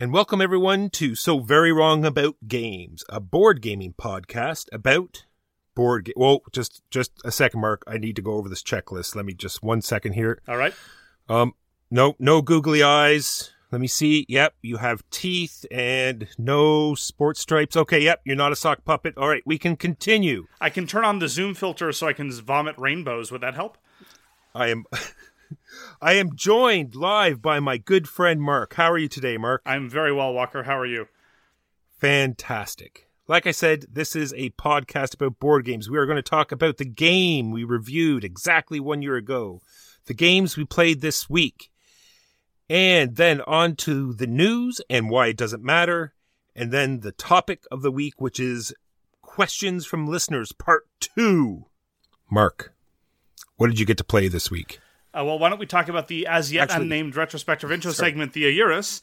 And welcome everyone to So Very Wrong About Games, a board gaming podcast about board ga- Well, just just a second, Mark. I need to go over this checklist. Let me just one second here. All right. Um, no, no googly eyes. Let me see. Yep, you have teeth and no sports stripes. Okay, yep, you're not a sock puppet. All right, we can continue. I can turn on the zoom filter so I can vomit rainbows. Would that help? I am I am joined live by my good friend Mark. How are you today, Mark? I'm very well, Walker. How are you? Fantastic. Like I said, this is a podcast about board games. We are going to talk about the game we reviewed exactly one year ago, the games we played this week, and then on to the news and why it doesn't matter, and then the topic of the week, which is questions from listeners, part two. Mark, what did you get to play this week? Uh, well, why don't we talk about the as yet Actually- unnamed retrospective intro Sorry. segment, the Eurus,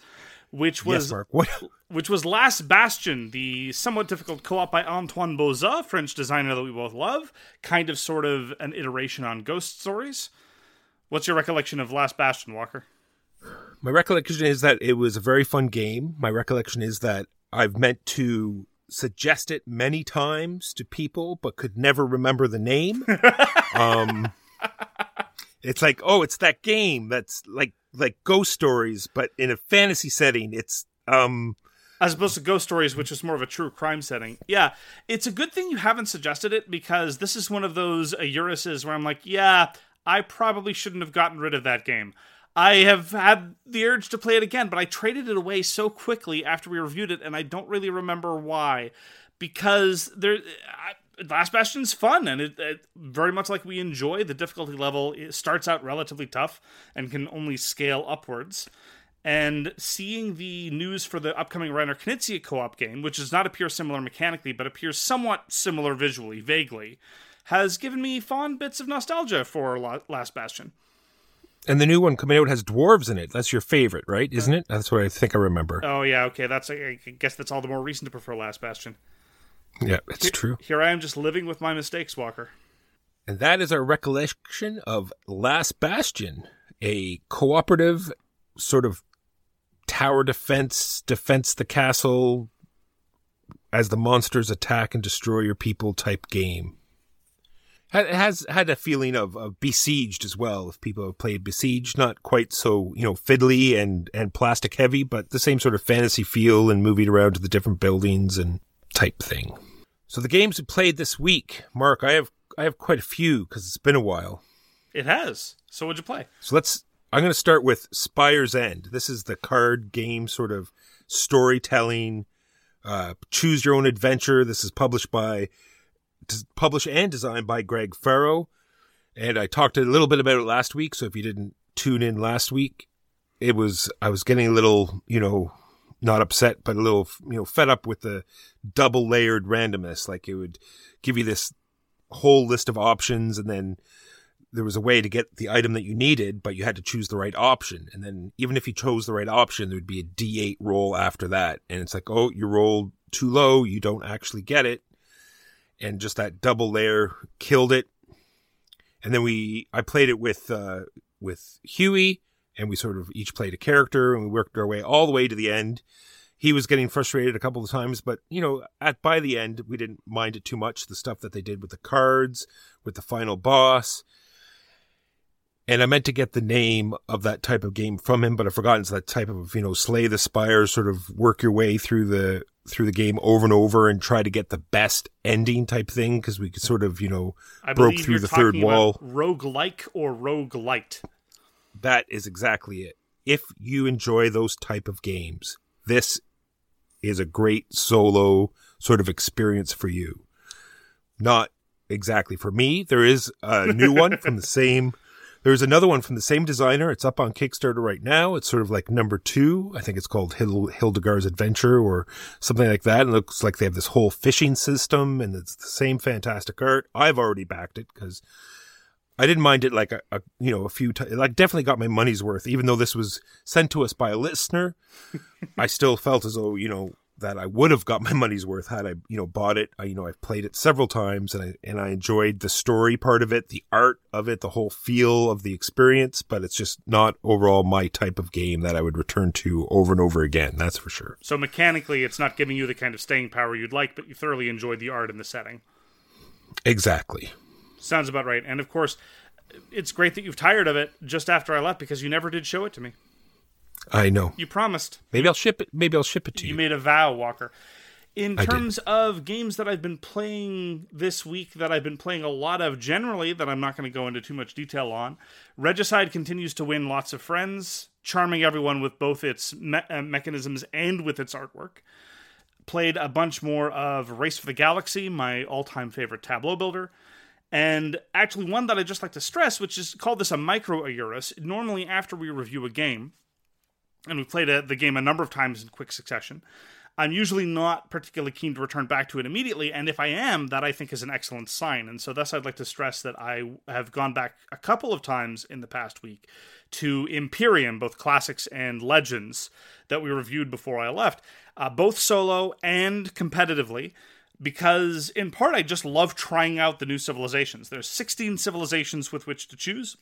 which was yes, which was Last Bastion, the somewhat difficult co-op by Antoine Bauza, French designer that we both love, kind of sort of an iteration on Ghost Stories. What's your recollection of Last Bastion, Walker? My recollection is that it was a very fun game. My recollection is that I've meant to suggest it many times to people, but could never remember the name. um, it's like, oh, it's that game that's like like ghost stories, but in a fantasy setting. It's um, as opposed to Ghost Stories, which is more of a true crime setting. Yeah, it's a good thing you haven't suggested it because this is one of those Euruses where I'm like, yeah, I probably shouldn't have gotten rid of that game. I have had the urge to play it again, but I traded it away so quickly after we reviewed it, and I don't really remember why. Because there, I, Last Bastion's fun, and it, it very much like we enjoy the difficulty level. It starts out relatively tough and can only scale upwards and seeing the news for the upcoming Reiner Knizia co-op game, which does not appear similar mechanically, but appears somewhat similar visually, vaguely, has given me fond bits of nostalgia for Last Bastion. and the new one coming out has dwarves in it. That's your favorite, right? Isn't it? That's what I think I remember. Oh yeah, okay, that's I I guess that's all the more reason to prefer Last Bastion. Yeah, it's true. Here I am just living with my mistakes, Walker. And that is our recollection of Last Bastion, a cooperative sort of tower defense, defense the castle as the monsters attack and destroy your people type game. It has had a feeling of, of besieged as well. If people have played besieged, not quite so you know fiddly and and plastic heavy, but the same sort of fantasy feel and moving around to the different buildings and type thing. So the games we played this week, Mark, I have I have quite a few because it's been a while. It has. So what'd you play? So let's. I'm going to start with Spire's End. This is the card game sort of storytelling, uh, choose your own adventure. This is published by, published and designed by Greg Farrow, and I talked a little bit about it last week. So if you didn't tune in last week, it was I was getting a little, you know, not upset, but a little, you know, fed up with the double layered randomness. Like it would give you this whole list of options, and then there was a way to get the item that you needed, but you had to choose the right option. And then even if you chose the right option, there would be a D8 roll after that. And it's like, oh, you rolled too low, you don't actually get it. And just that double layer killed it. and then we I played it with uh, with Huey, and we sort of each played a character, and we worked our way all the way to the end. He was getting frustrated a couple of times, but you know, at by the end, we didn't mind it too much. The stuff that they did with the cards, with the final boss, and I meant to get the name of that type of game from him, but I've forgotten. It's that type of you know, slay the spires, sort of work your way through the through the game over and over and try to get the best ending type thing because we could sort of you know I broke through the third wall. Rogue like or roguelite. That is exactly it. If you enjoy those type of games, this is a great solo sort of experience for you. Not exactly for me. There is a new one from the same. There's another one from the same designer. It's up on Kickstarter right now. It's sort of like number two. I think it's called Hil- Hildegar's Adventure or something like that. It looks like they have this whole fishing system and it's the same fantastic art. I've already backed it because I didn't mind it like a, a you know a few times. Like definitely got my money's worth. Even though this was sent to us by a listener, I still felt as though you know that I would have got my money's worth had I you know bought it. I, you know I've played it several times and I and I enjoyed the story part of it, the art of it, the whole feel of the experience. But it's just not overall my type of game that I would return to over and over again. That's for sure. So mechanically, it's not giving you the kind of staying power you'd like, but you thoroughly enjoyed the art and the setting. Exactly. Sounds about right. And of course, it's great that you've tired of it just after I left because you never did show it to me. I know. You promised. Maybe I'll ship it. Maybe I'll ship it to You you. made a vow, Walker. In I did. terms of games that I've been playing this week, that I've been playing a lot of generally, that I'm not going to go into too much detail on, Regicide continues to win lots of friends, charming everyone with both its me- uh, mechanisms and with its artwork. Played a bunch more of Race for the Galaxy, my all time favorite tableau builder. And actually, one that I just like to stress, which is called this a micro Eurus. Normally, after we review a game, and we've played a, the game a number of times in quick succession. I'm usually not particularly keen to return back to it immediately, and if I am, that I think is an excellent sign. And so, thus, I'd like to stress that I have gone back a couple of times in the past week to Imperium, both classics and legends that we reviewed before I left, uh, both solo and competitively. Because in part, I just love trying out the new civilizations. There's 16 civilizations with which to choose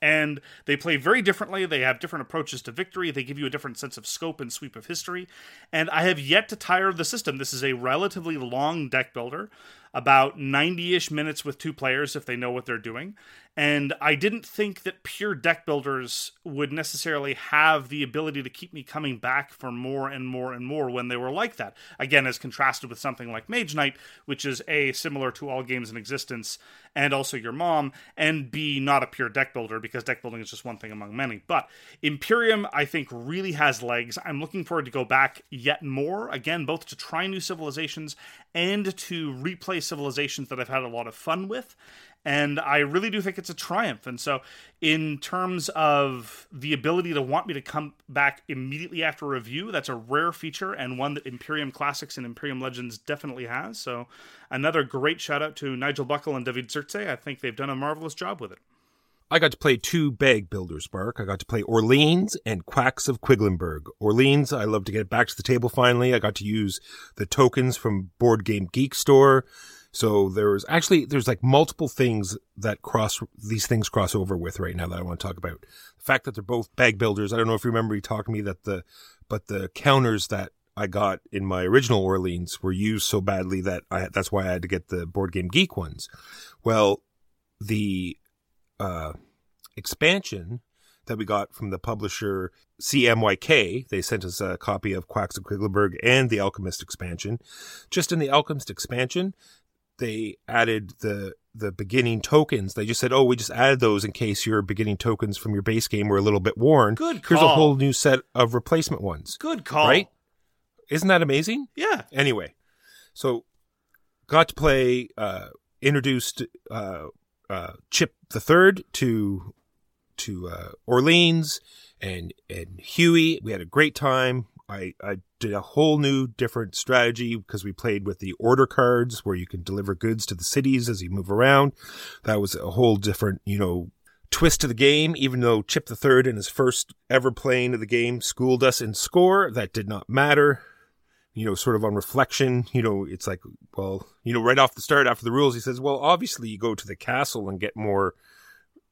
and they play very differently. They have different approaches to victory. They give you a different sense of scope and sweep of history. And I have yet to tire of the system. This is a relatively long deck builder, about 90 ish minutes with two players if they know what they're doing. And I didn't think that pure deck builders would necessarily have the ability to keep me coming back for more and more and more when they were like that. Again, as contrasted with something like Mage Knight, which is A, similar to all games in existence, and also your mom, and B, not a pure deck builder because deck building is just one thing among many. But Imperium, I think, really has legs. I'm looking forward to go back yet more, again, both to try new civilizations and to replay civilizations that I've had a lot of fun with and I really do think it's a triumph. And so, in terms of the ability to want me to come back immediately after review, that's a rare feature and one that Imperium Classics and Imperium Legends definitely has. So, another great shout out to Nigel Buckle and David Turczi. I think they've done a marvelous job with it. I got to play two bag builders, Mark. I got to play Orleans and Quacks of Quedlinburg. Orleans, I love to get back to the table finally. I got to use the tokens from Board Game Geek Store. So there's actually there's like multiple things that cross these things cross over with right now that I want to talk about. The fact that they're both bag builders. I don't know if you remember you talked to me that the but the counters that I got in my original Orleans were used so badly that I that's why I had to get the Board Game Geek ones. Well, the uh, expansion that we got from the publisher CMYK. They sent us a copy of Quacks of Quedlinburg and the Alchemist expansion. Just in the Alchemist expansion, they added the the beginning tokens. They just said, "Oh, we just added those in case your beginning tokens from your base game were a little bit worn." Good call. Here's a whole new set of replacement ones. Good call. Right? Isn't that amazing? Yeah. Anyway, so got to play. Uh, introduced uh, uh, Chip the Third to to uh, Orleans and and Huey. We had a great time. I, I did a whole new different strategy because we played with the order cards where you can deliver goods to the cities as you move around. That was a whole different, you know, twist to the game. Even though Chip the Third in his first ever playing of the game schooled us in score, that did not matter. you know, sort of on reflection, you know, it's like, well, you know, right off the start after the rules, he says, well, obviously you go to the castle and get more,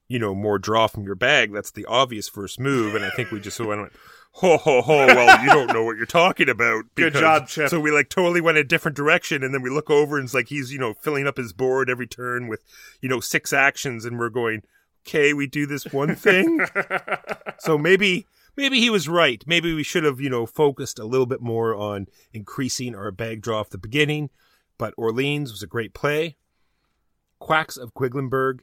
you know, more draw from your bag. That's the obvious first move. And I think we just went, ho, ho, ho. Well, you don't know what you're talking about. Good job, Chip. So we like totally went a different direction. And then we look over and it's like he's, you know, filling up his board every turn with, you know, six actions. And we're going, okay, we do this one thing. so maybe maybe he was right. Maybe we should have, you know, focused a little bit more on increasing our bag draw at the beginning. But Orleans was a great play. Quacks of Quedlinburg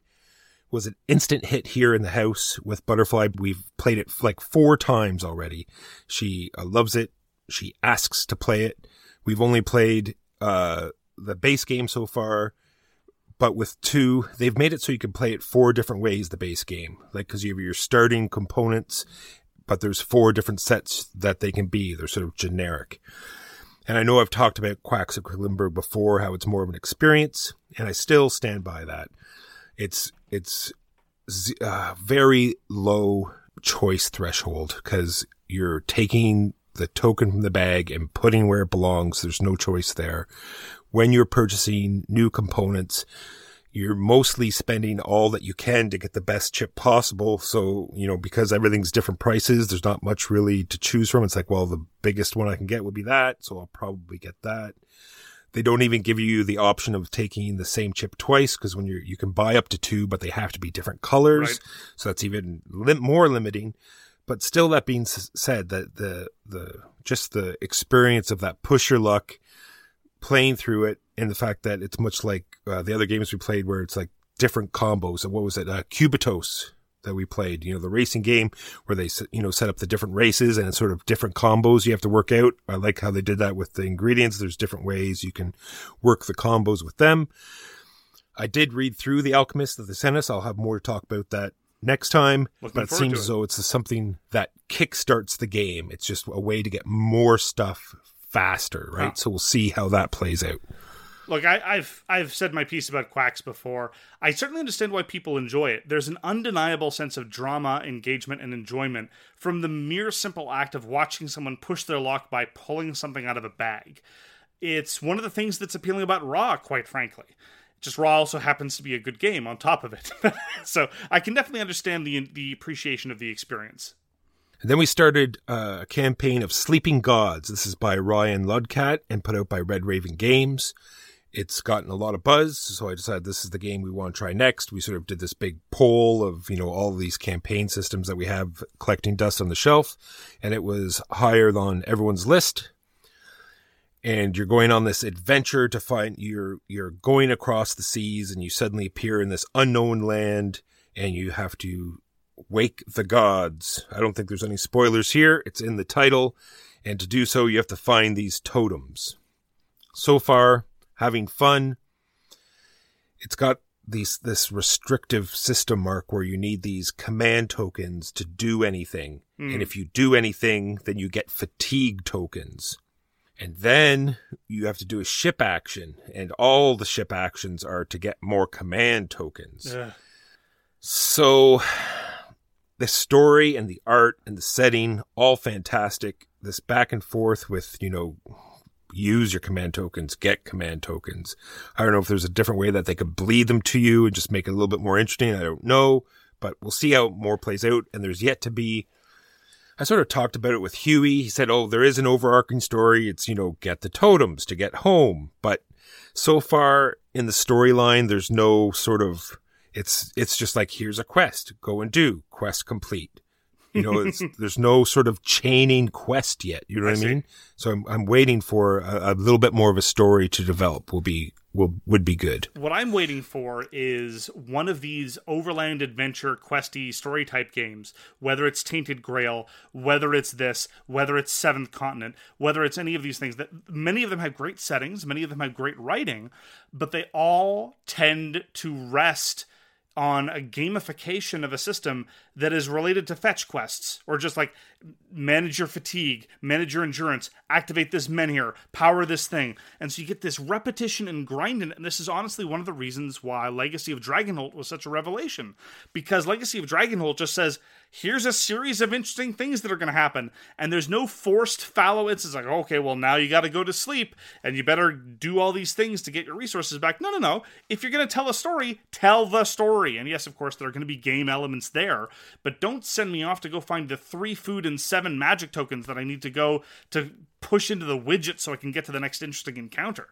was an instant hit here in the house with Butterfly. We've played it like four times already. She uh, loves it. She asks to play it. We've only played uh, the base game so far, but with two, they've made it so you can play it four different ways. The base game, like because you have your starting components, but there's four different sets that they can be. They're sort of generic. And I know I've talked about Quacks of Quedlinburg before, how it's more of an experience, and I still stand by that. It's it's z- uh, very low choice threshold because you're taking the token from the bag and putting where it belongs. There's no choice there. When you're purchasing new components, you're mostly spending all that you can to get the best chip possible. So, you know, because everything's different prices, there's not much really to choose from. It's like, well, the biggest one I can get would be that. So I'll probably get that. They don't even give you the option of taking the same chip twice because when you're, you can buy up to two, but they have to be different colors. Right. So that's even lim- more limiting. But still, that being s- said, that the, the, just the experience of that push your luck, playing through it, and the fact that it's much like uh, the other games we played where it's like different combos. And what was it? Uh, Cubitos that we played, you know, the racing game where they, you know, set up the different races and it's sort of different combos you have to work out. I like how they did that with the ingredients. There's different ways you can work the combos with them. I did read through The Alchemist that they sent us. I'll have more to talk about that next time. Looking but it seems as though it's something that kickstarts the game. It's just a way to get more stuff faster, right? So we'll see how that plays out. Look, I, I've I've said my piece about quacks before. I certainly understand why people enjoy it. There's an undeniable sense of drama, engagement, and enjoyment from the mere simple act of watching someone push their luck by pulling something out of a bag. It's one of the things that's appealing about Raw, quite frankly. Just Raw also happens to be a good game on top of it, so I can definitely understand the the appreciation of the experience. And then we started a campaign of Sleeping Gods. This is by Ryan Laukat and put out by Red Raven Games. It's gotten a lot of buzz, so I decided this is the game we want to try next. We sort of did this big poll of, you know, all these campaign systems that we have collecting dust on the shelf, and it was higher on everyone's list. And you're going on this adventure to find you're you're going across the seas and you suddenly appear in this unknown land and you have to Wake the Gods. I don't think there's any spoilers here. It's in the title. And to do so, you have to find these totems. So far, having fun. It's got these, this restrictive system mark where you need these command tokens to do anything. And hmm. if you do anything, then you get fatigue tokens. And then you have to do a ship action. And all the ship actions are to get more command tokens. Ugh. So the story and the art and the setting, all fantastic. This back and forth with, you know, use your command tokens, get command tokens. I don't know if there's a different way that they could bleed them to you and just make it a little bit more interesting. I don't know, but we'll see how more plays out. And there's yet to be. I sort of talked about it with Huey. He said, "Oh, there is an overarching story. It's you know, get the totems to get home." But so far in the storyline, there's no sort of. It's it's just like here's a quest, go and do quest complete. You know, it's, there's no sort of chaining quest yet. You know what I, I mean? So I'm I'm waiting for a, a little bit more of a story to develop. Will be will would be good. What I'm waiting for is one of these overland adventure questy story type games, whether it's Tainted Grail, whether it's this, whether it's Seventh Continent, whether it's any of these things that many of them have great settings, many of them have great writing, but they all tend to rest on a gamification of a system that is related to fetch quests or just like manage your fatigue, manage your endurance, activate this menhir, power this thing. And so you get this repetition and grinding. And this is honestly one of the reasons why Legacy of Dragonholt was such a revelation. Because Legacy of Dragonholt just says, here's a series of interesting things that are going to happen. And there's no forced fallow. It's like, okay, well, now you got to go to sleep and you better do all these things to get your resources back. No, no, no. If you're going to tell a story, tell the story. And yes, of course, there are going to be game elements there, but don't send me off to go find the three food and seven magic tokens that I need to go to push into the widget so I can get to the next interesting encounter.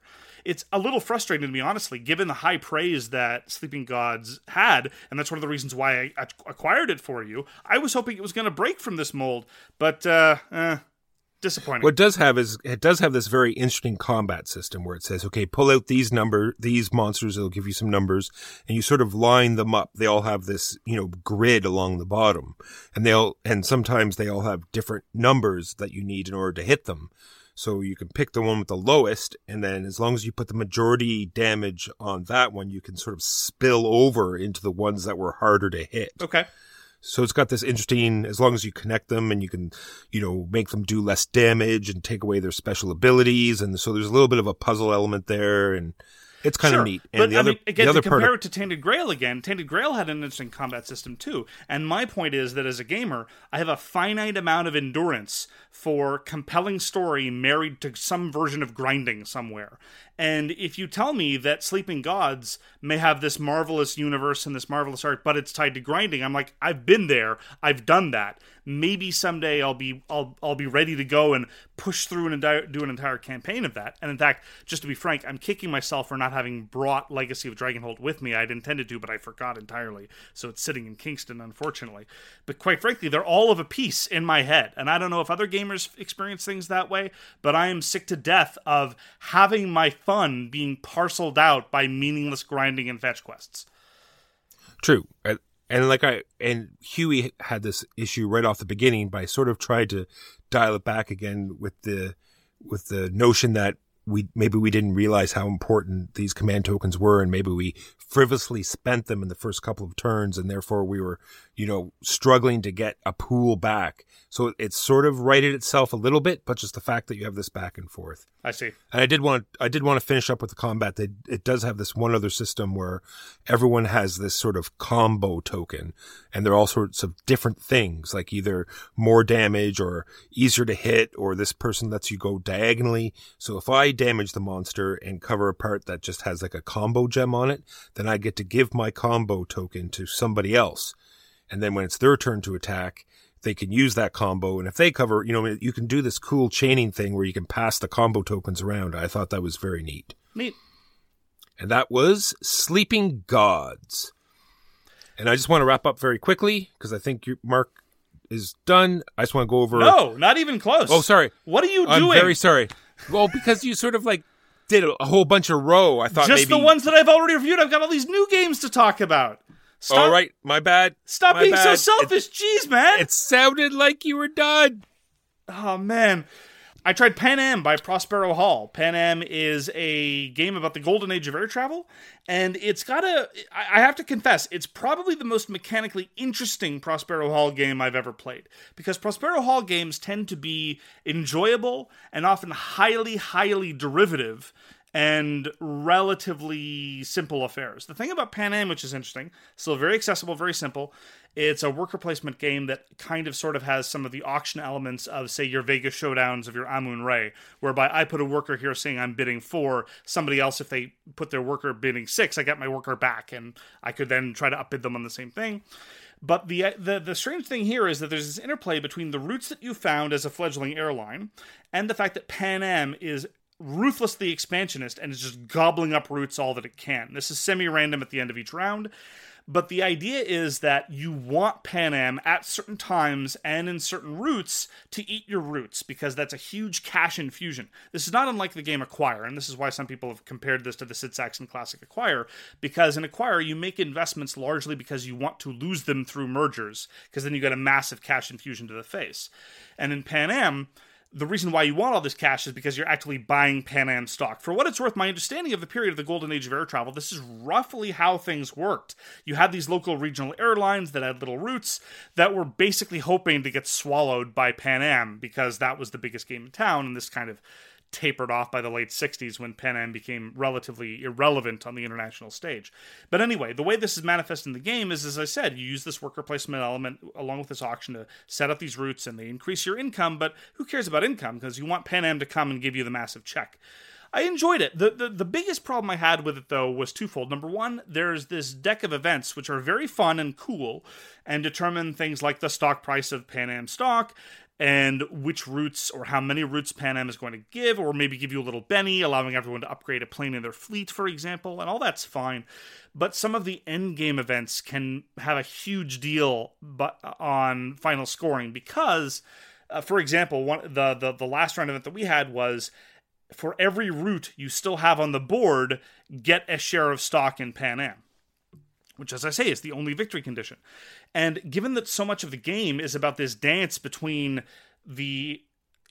It's a little frustrating to me, honestly, given the high praise that Sleeping Gods had, and that's one of the reasons why I acquired it for you. I was hoping it was going to break from this mold, but uh, eh, disappointing. What does have is it does have this very interesting combat system where it says, okay, pull out these number these monsters, it'll give you some numbers, and you sort of line them up. They all have this, you know, grid along the bottom. And they'll and sometimes they all have different numbers that you need in order to hit them. So you can pick the one with the lowest, and then as long as you put the majority damage on that one, you can sort of spill over into the ones that were harder to hit. okay. So it's got this interesting, as long as you connect them and you can, you know, make them do less damage and take away their special abilities. And so there's a little bit of a puzzle element there and it's kind Sure. of neat. And but the I other, mean, again, the to part compare of, it to Tainted Grail again, Tainted Grail had an interesting combat system too. And my point is that as a gamer, I have a finite amount of endurance for compelling story married to some version of grinding somewhere. And if you tell me that Sleeping Gods may have this marvelous universe and this marvelous art, but it's tied to grinding, I'm like, I've been there, I've done that. Maybe someday I'll be I'll I'll be ready to go and push through and do an entire campaign of that. And in fact, just to be frank, I'm kicking myself for not having brought Legacy of Dragonholt with me. I'd intended to, but I forgot entirely. So it's sitting in Kingston, unfortunately. But quite frankly, they're all of a piece in my head. And I don't know if other gamers experience things that way, but I am sick to death of having my fun being parceled out by meaningless grinding and fetch quests. True. And, and like I and Huey had this issue right off the beginning, I sort of tried to dial it back again with the with the notion that we maybe we didn't realize how important these command tokens were, and maybe we frivolously spent them in the first couple of turns, and therefore we were, you know, struggling to get a pool back. So it sort of righted itself a little bit, but just the fact that you have this back and forth. I see. And I did want I did want to finish up with the combat. That it does have this one other system where everyone has this sort of combo token, and they're all sorts of different things, like either more damage or easier to hit, or this person lets you go diagonally. So if I damage the monster and cover a part that just has like a combo gem on it, then I get to give my combo token to somebody else. And then when it's their turn to attack, they can use that combo. And if they cover, you know, you can do this cool chaining thing where you can pass the combo tokens around. I thought that was very neat. Neat. And that was Sleeping Gods. And I just want to wrap up very quickly because I think your Mark is done. I just want to go over. No, not even close. Oh, sorry. What are you I'm doing? very sorry. Well, because you sort of like did a, whole bunch of row. I thought Just maybe. the ones that I've already reviewed. I've got all these new games to talk about. Stop, All right, my bad. stop My being bad. so selfish. Jeez, man. It, it sounded like you were done. Oh man. I tried Pan Am by Prospero Hall. Pan Am is a game about the golden age of air travel, and it's got a. I have to confess, it's probably the most mechanically interesting Prospero Hall game I've ever played. Because Prospero Hall games tend to be enjoyable and often highly, highly derivative and relatively simple affairs. The thing about Pan Am, which is interesting, still very accessible, very simple. It's a worker placement game that kind of sort of has some of the auction elements of, say, your Vegas showdowns of your Amun-Re, whereby I put a worker here saying I'm bidding four, somebody else, if they put their worker bidding six, I get my worker back, and I could then try to upbid them on the same thing. But the, the the strange thing here is that there's this interplay between the routes that you found as a fledgling airline and the fact that Pan Am is ruthlessly expansionist and is just gobbling up routes all that it can. This is semi-random at the end of each round. But the idea is that you want Pan Am at certain times and in certain routes to eat your routes because that's a huge cash infusion. This is not unlike the game Acquire, and this is why some people have compared this to the Sid Sackson classic Acquire, because in Acquire you make investments largely because you want to lose them through mergers, because then you get a massive cash infusion to the face. And in Pan Am, the reason why you want all this cash is because you're actually buying Pan Am stock. For what it's worth, my understanding of the period of the golden age of air travel, this is roughly how things worked. You had these local regional airlines that had little routes that were basically hoping to get swallowed by Pan Am because that was the biggest game in town, and this kind of tapered off by the late 60s when Pan Am became relatively irrelevant on the international stage. But anyway, the way this is manifest in the game is, as I said, you use this worker placement element along with this auction to set up these routes and they increase your income, but who cares about income? Because you want Pan Am to come and give you the massive check. I enjoyed it. The, the the biggest problem I had with it though was twofold. Number one, there's this deck of events which are very fun and cool and determine things like the stock price of Pan Am stock and which routes or how many routes Pan Am is going to give, or maybe give you a little Benny, allowing everyone to upgrade a plane in their fleet, for example, and all that's fine. But some of the end game events can have a huge deal but on final scoring because, uh, for example, one the, the the last round event that we had was for every route you still have on the board, get a share of stock in Pan Am which, as I say, is the only victory condition. And given that so much of the game is about this dance between the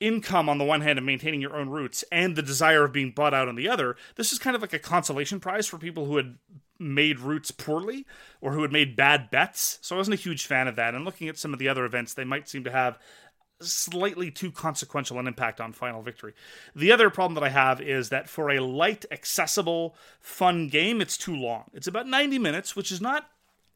income on the one hand and maintaining your own routes and the desire of being bought out on the other, this is kind of like a consolation prize for people who had made routes poorly or who had made bad bets. So I wasn't a huge fan of that. And looking at some of the other events, they might seem to have slightly too consequential an impact on final victory. The other problem that I have is that for a light, accessible, fun game, it's too long. It's about 90 minutes, which is not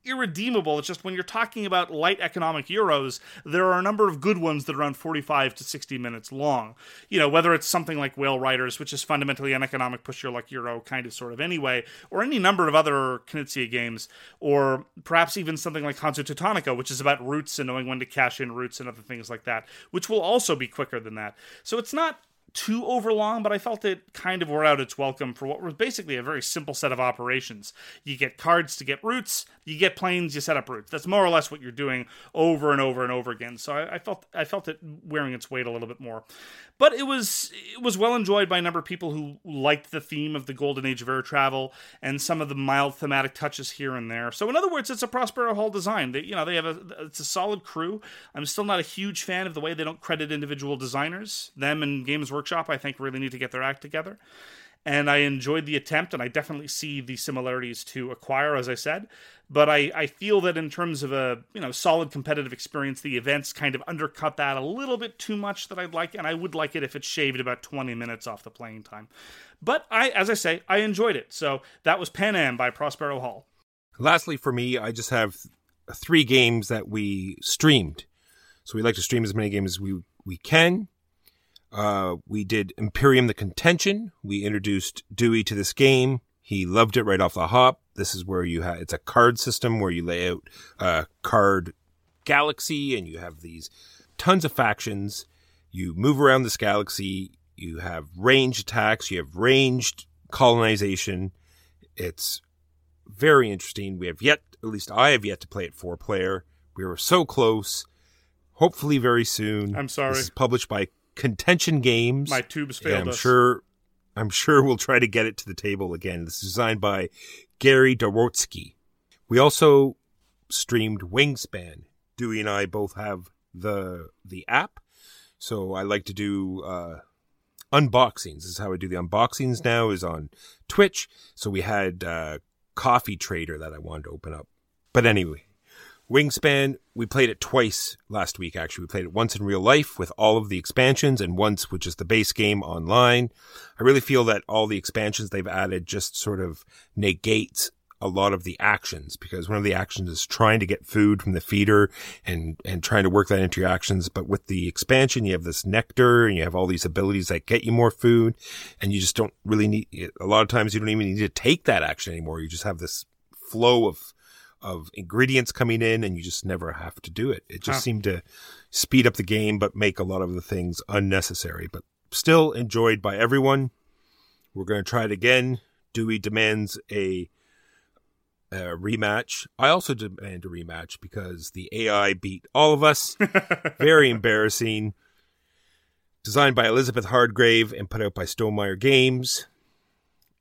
irredeemable. It's just when you're talking about light economic euros, there are a number of good ones that are around 45 to 60 minutes long. You know, whether it's something like Whale Riders, which is fundamentally an economic push your luck euro kind of sort of anyway, or any number of other Knizia games, or perhaps even something like Hansa Teutonica, which is about routes and knowing when to cash in routes and other things like that, which will also be quicker than that. So it's not too overlong, but I felt it kind of wore out its welcome for what was basically a very simple set of operations. You get cards to get routes, you get planes, you set up routes. That's more or less what you're doing over and over and over again. So I, I felt I felt it wearing its weight a little bit more, but it was it was well enjoyed by a number of people who liked the theme of the golden age of air travel and some of the mild thematic touches here and there. So in other words, it's a Prospero Hall design. They, you know they have a it's a solid crew. I'm still not a huge fan of the way they don't credit individual designers. Them and Games Workshop I think really need to get their act together and I enjoyed the attempt, and I definitely see the similarities to Acquire, as I said. But I, I feel that in terms of a you know solid competitive experience, the events kind of undercut that a little bit too much that I'd like, and I would like it if it shaved about 20 minutes off the playing time. But I, as I say, I enjoyed it. So that was Pan Am by Prospero Hall. Lastly, for me, I just have three games that we streamed. So we like to stream as many games as we we can. Uh, we did Imperium the Contention. We introduced Dewey to this game. He loved it right off the hop. This is where you have, it's a card system where you lay out a card galaxy and you have these tons of factions. You move around this galaxy. You have ranged attacks. You have ranged colonization. It's very interesting. We have yet, at least I have yet to play it four player. We were so close. Hopefully, very soon. I'm sorry. This is published by Contention Games. My tubes failed I'm us. sure. I'm sure we'll try to get it to the table again. This is designed by Gary Dworetsky. We also streamed Wingspan. Dewey and I both have the the app, so I like to do uh, unboxings. This is how I do the unboxings now. Is on Twitch. So we had uh, Coffee Trader that I wanted to open up, but anyway, Wingspan, we played it twice last week, actually. We played it once in real life with all of the expansions and once, which is the base game online. I really feel that all the expansions they've added just sort of negates a lot of the actions because one of the actions is trying to get food from the feeder and, and trying to work that into your actions. But with the expansion, you have this nectar and you have all these abilities that get you more food and you just don't really need, a lot of times you don't even need to take that action anymore. You just have this flow of, of ingredients coming in and you just never have to do it. It just Huh. seemed to speed up the game, but make a lot of the things unnecessary, but still enjoyed by everyone. We're going to try it again. Dewey demands a, a rematch. I also demand a rematch because the AI beat all of us. Very embarrassing. Designed by Elizabeth Hargrave and put out by Stonemaier Games.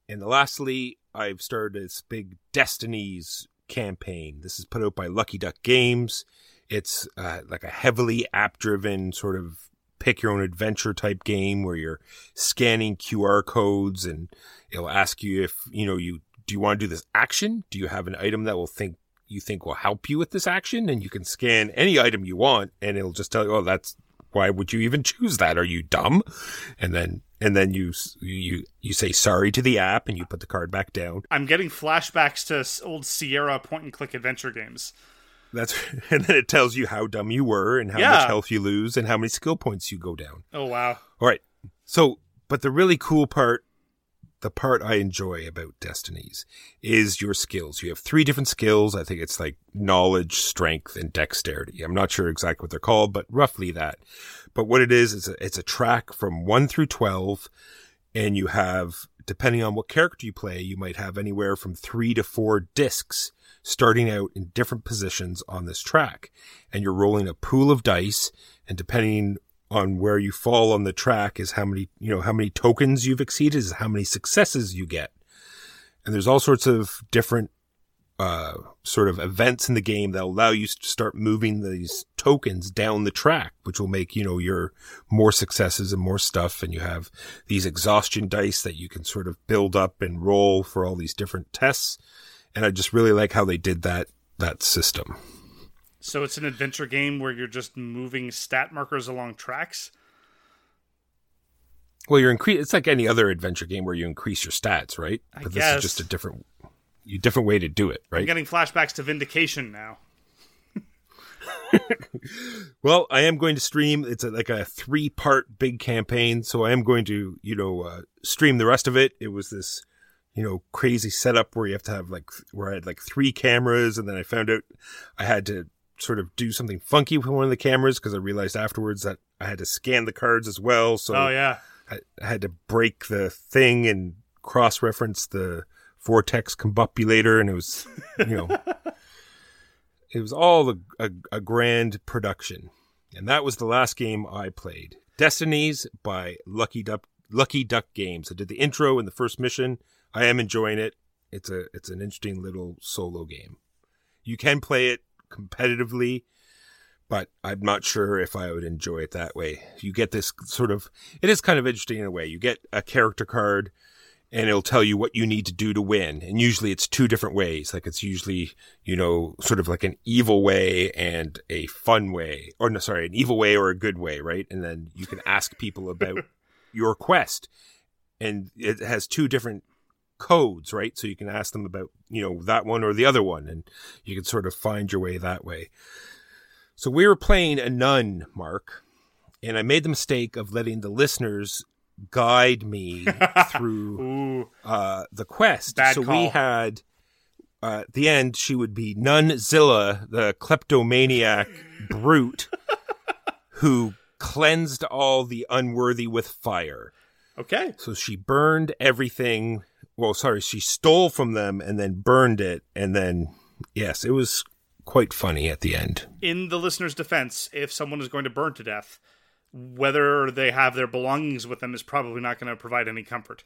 And lastly, I've started this big Destinies campaign. This is put out by Lucky Duck Games. It's uh, like a heavily app driven sort of pick your own adventure type game where you're scanning QR codes and it'll ask you if, you know, you do you want to do this action? Do you have an item that will think you think will help you with this action? And you can scan any item you want and it'll just tell you, oh, that's why would you even choose that? Are you dumb? And then and then you you you say sorry to the app and you put the card back down. I'm getting flashbacks to old Sierra point and click adventure games. That's and then it tells you how dumb you were and how Yeah. much health you lose and how many skill points you go down. Oh wow. All right. So, but the really cool part, the part I enjoy about Destinies is your skills. You have three different skills. I think it's like knowledge, strength, and dexterity. I'm not sure exactly what they're called, but roughly that. But what it is, is a, it's a track from one through 12 and you have, depending on what character you play, you might have anywhere from three to four discs starting out in different positions on this track. And you're rolling a pool of dice, and depending on where you fall on the track is how many, you know, how many tokens you've exceeded, is how many successes you get. And there's all sorts of different uh, sort of events in the game that allow you to start moving these tokens down the track, which will make, you know, your more successes and more stuff. And you have these exhaustion dice that you can sort of build up and roll for all these different tests. And I just really like how they did that, that system. So it's an adventure game where you're just moving stat markers along tracks. Well, you're increase. It's like any other adventure game where you increase your stats, right? I but guess. this is just a different, different way to do it, right? I'm getting flashbacks to Vindication now. Well, I am going to stream. It's a, like a three part big campaign, so I am going to, you know, uh, stream the rest of it. It was this, you know, crazy setup where you have to have like where I had like three cameras, and then I found out I had to sort of do something funky with one of the cameras because I realized afterwards that I had to scan the cards as well. So Oh yeah. I, I had to break the thing and cross reference the vortex combupulator, and it was, you know, it was all a, a, a grand production. And that was the last game I played. Destinies by Lucky Duck Lucky Duck Games. I did the intro and the first mission. I am enjoying it. It's a it's an interesting little solo game. You can play it competitively, but I'm not sure if I would enjoy it that way. You get this sort of it is kind of interesting in a way. You get a character card and it'll tell you what you need to do to win. And usually it's two different ways. Like it's usually, you know, sort of like an evil way and a fun way, or no, sorry, an evil way or a good way, right? And then you can ask people about your quest. And it has two different codes, right? So you can ask them about, you know, that one or the other one. And you can sort of find your way that way. So we were playing a nun, Mark, and I made the mistake of letting the listeners guide me through uh, the quest. Bad so we had uh, at the end she would be Nunzilla, the kleptomaniac brute who cleansed all the unworthy with fire. Okay. So she burned everything. Well, sorry, she stole from them and then burned it, and then yes, it was quite funny at the end. In the listener's defense, if someone is going to burn to death, whether they have their belongings with them is probably not going to provide any comfort.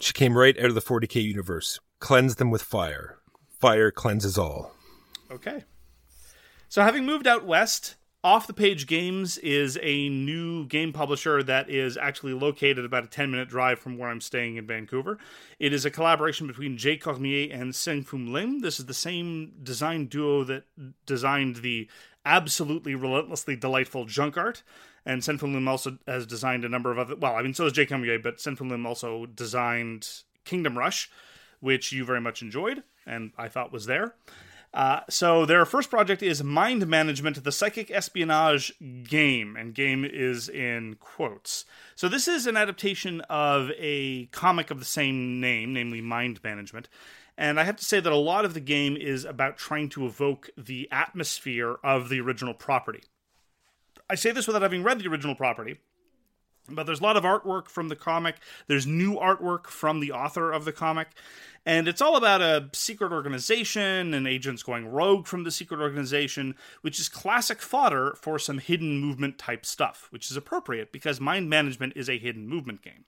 She came right out of the 40k universe. Cleanse them with fire. Fire cleanses all. Okay. So, having moved out west, Off the Page Games is a new game publisher that is actually located about a 10 minute drive from where I'm staying in Vancouver. It is a collaboration between Jay Cormier and Sen-Foong Lim. This is the same design duo that designed the absolutely relentlessly delightful junk art. And Sen-Foong Lim also has designed a number of other. Well, I mean, so is Jay Cormier, but Sen-Foong Lim also designed Kingdom Rush, which you very much enjoyed and I thought was there. Uh, so their first project is Mind Management, the psychic espionage game, and game is in quotes. So this is an adaptation of a comic of the same name, namely Mind Management. And I have to say that a lot of the game is about trying to evoke the atmosphere of the original property. I say this without having read the original property, but there's a lot of artwork from the comic. There's new artwork from the author of the comic. And it's all about a secret organization and agents going rogue from the secret organization, which is classic fodder for some hidden movement type stuff, which is appropriate because mind management is a hidden movement game.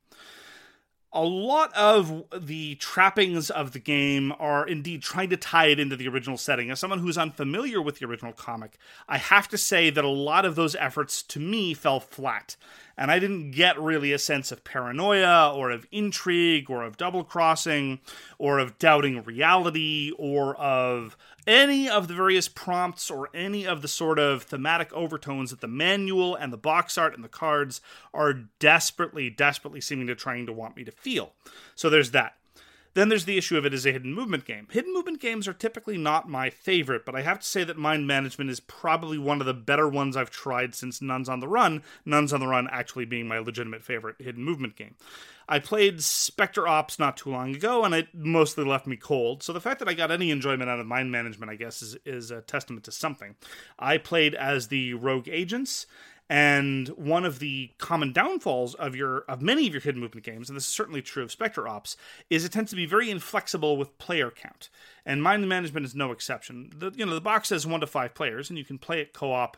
A lot of the trappings of the game are indeed trying to tie it into the original setting. As someone who's unfamiliar with the original comic, I have to say that a lot of those efforts to me fell flat. And I didn't get really a sense of paranoia or of intrigue or of double crossing or of doubting reality or of any of the various prompts or any of the sort of thematic overtones that the manual and the box art and the cards are desperately, desperately seeming to trying to want me to feel. So there's that. Then there's the issue of it as a hidden movement game. Hidden movement games are typically not my favorite, but I have to say that Mind Management is probably one of the better ones I've tried since Nuns on the Run, Nuns on the Run actually being my legitimate favorite hidden movement game. I played Spectre Ops not too long ago, and it mostly left me cold. So the fact that I got any enjoyment out of Mind Management, I guess, is, is a testament to something. I played as the rogue agents, and one of the common downfalls of your of many of your hidden movement games, and this is certainly true of Spectre Ops, is it tends to be very inflexible with player count. And Mind Management is no exception. The you know the box says one to five players, and you can play it co-op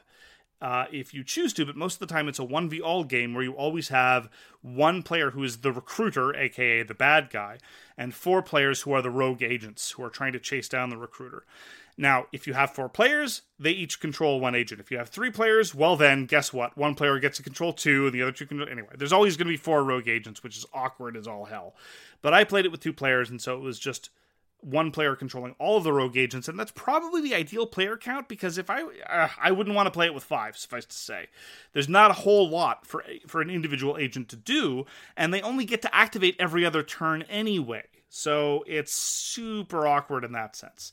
uh, if you choose to, but most of the time it's a 1v all game where you always have one player who is the recruiter, aka the bad guy, and four players who are the rogue agents who are trying to chase down the recruiter. Now, if you have four players, they each control one agent. If you have three players, well, then guess what? One player gets to control two, and the other two can. Anyway, there's always going to be four rogue agents, which is awkward as all hell. But I played it with two players, and so it was just one player controlling all of the rogue agents, and that's probably the ideal player count because if I uh, I wouldn't want to play it with five, suffice to say, there's not a whole lot for for an individual agent to do, and they only get to activate every other turn anyway, so it's super awkward in that sense.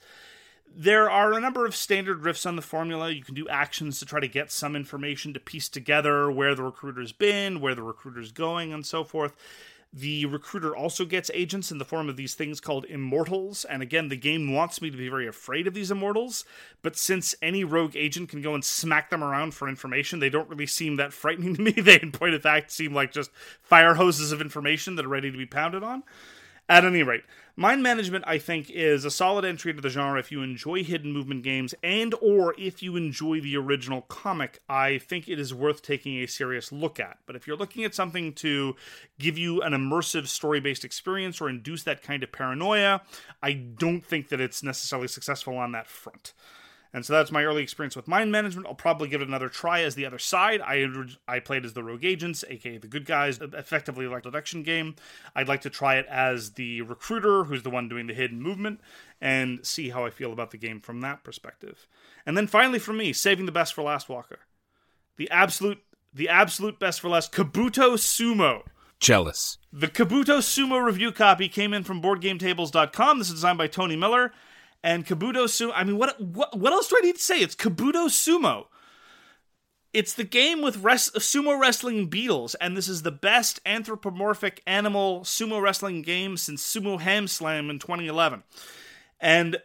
There are a number of standard riffs on the formula. You can do actions to try to get some information to piece together where the recruiter's been, where the recruiter's going, and so forth. The recruiter also gets agents in the form of these things called immortals. And again, the game wants me to be very afraid of these immortals. But since any rogue agent can go and smack them around for information, they don't really seem that frightening to me. They, in point of fact, seem like just fire hoses of information that are ready to be pounded on. At any rate, Mind Management I think is a solid entry into the genre if you enjoy hidden movement games and or if you enjoy the original comic. I think it is worth taking a serious look at. But if you're looking at something to give you an immersive story-based experience or induce that kind of paranoia, I don't think that it's necessarily successful on that front. And so that's my early experience with mind management. I'll probably give it another try as the other side. I I played as the rogue agents, aka the good guys, effectively like deduction game. I'd like to try it as the recruiter, who's the one doing the hidden movement, and see how I feel about the game from that perspective. And then finally, for me, saving the best for last, Walker, the absolute the absolute best for last, Kabuto Sumo. Jealous. The Kabuto Sumo review copy came in from BoardGameTables.com. This is designed by Tony Miller and Kabuto Sumo. I mean, what what what else do I need to say? It's Kabuto Sumo. It's the game with res- sumo wrestling beetles, and this is the best anthropomorphic animal sumo wrestling game since Sumo Ham Slam in 2011. And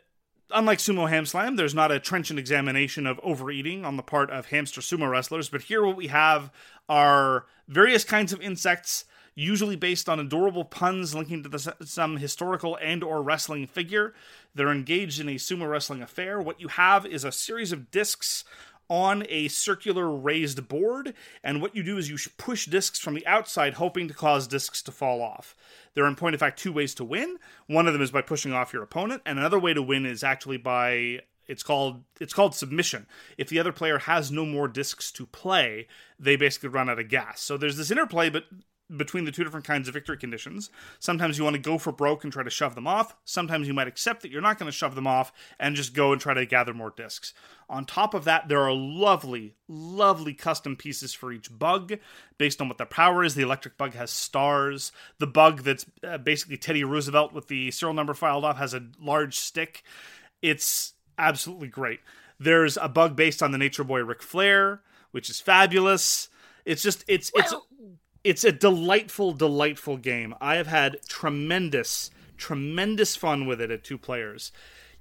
unlike Sumo Ham Slam, there's not a trenchant examination of overeating on the part of hamster sumo wrestlers, but here what we have are various kinds of insects usually based on adorable puns linking to the, some historical and or wrestling figure. They're engaged in a sumo wrestling affair. What you have is a series of discs on a circular raised board, and what you do is you push discs from the outside, hoping to cause discs to fall off. There are, in point of fact, two ways to win. One of them is by pushing off your opponent, and another way to win is actually by it's called it's called submission. If the other player has no more discs to play, they basically run out of gas. So there's this interplay, but between the two different kinds of victory conditions. Sometimes you want to go for broke and try to shove them off. Sometimes you might accept that you're not going to shove them off and just go and try to gather more discs. On top of that, there are lovely, lovely custom pieces for each bug based on what their power is. The electric bug has stars. The bug that's uh, basically Teddy Roosevelt with the serial number filed off has a large stick. It's absolutely great. There's a bug based on the Nature Boy Ric Flair, which is fabulous. It's just it's it's it's a delightful, delightful game. I have had tremendous, tremendous fun with it at two players.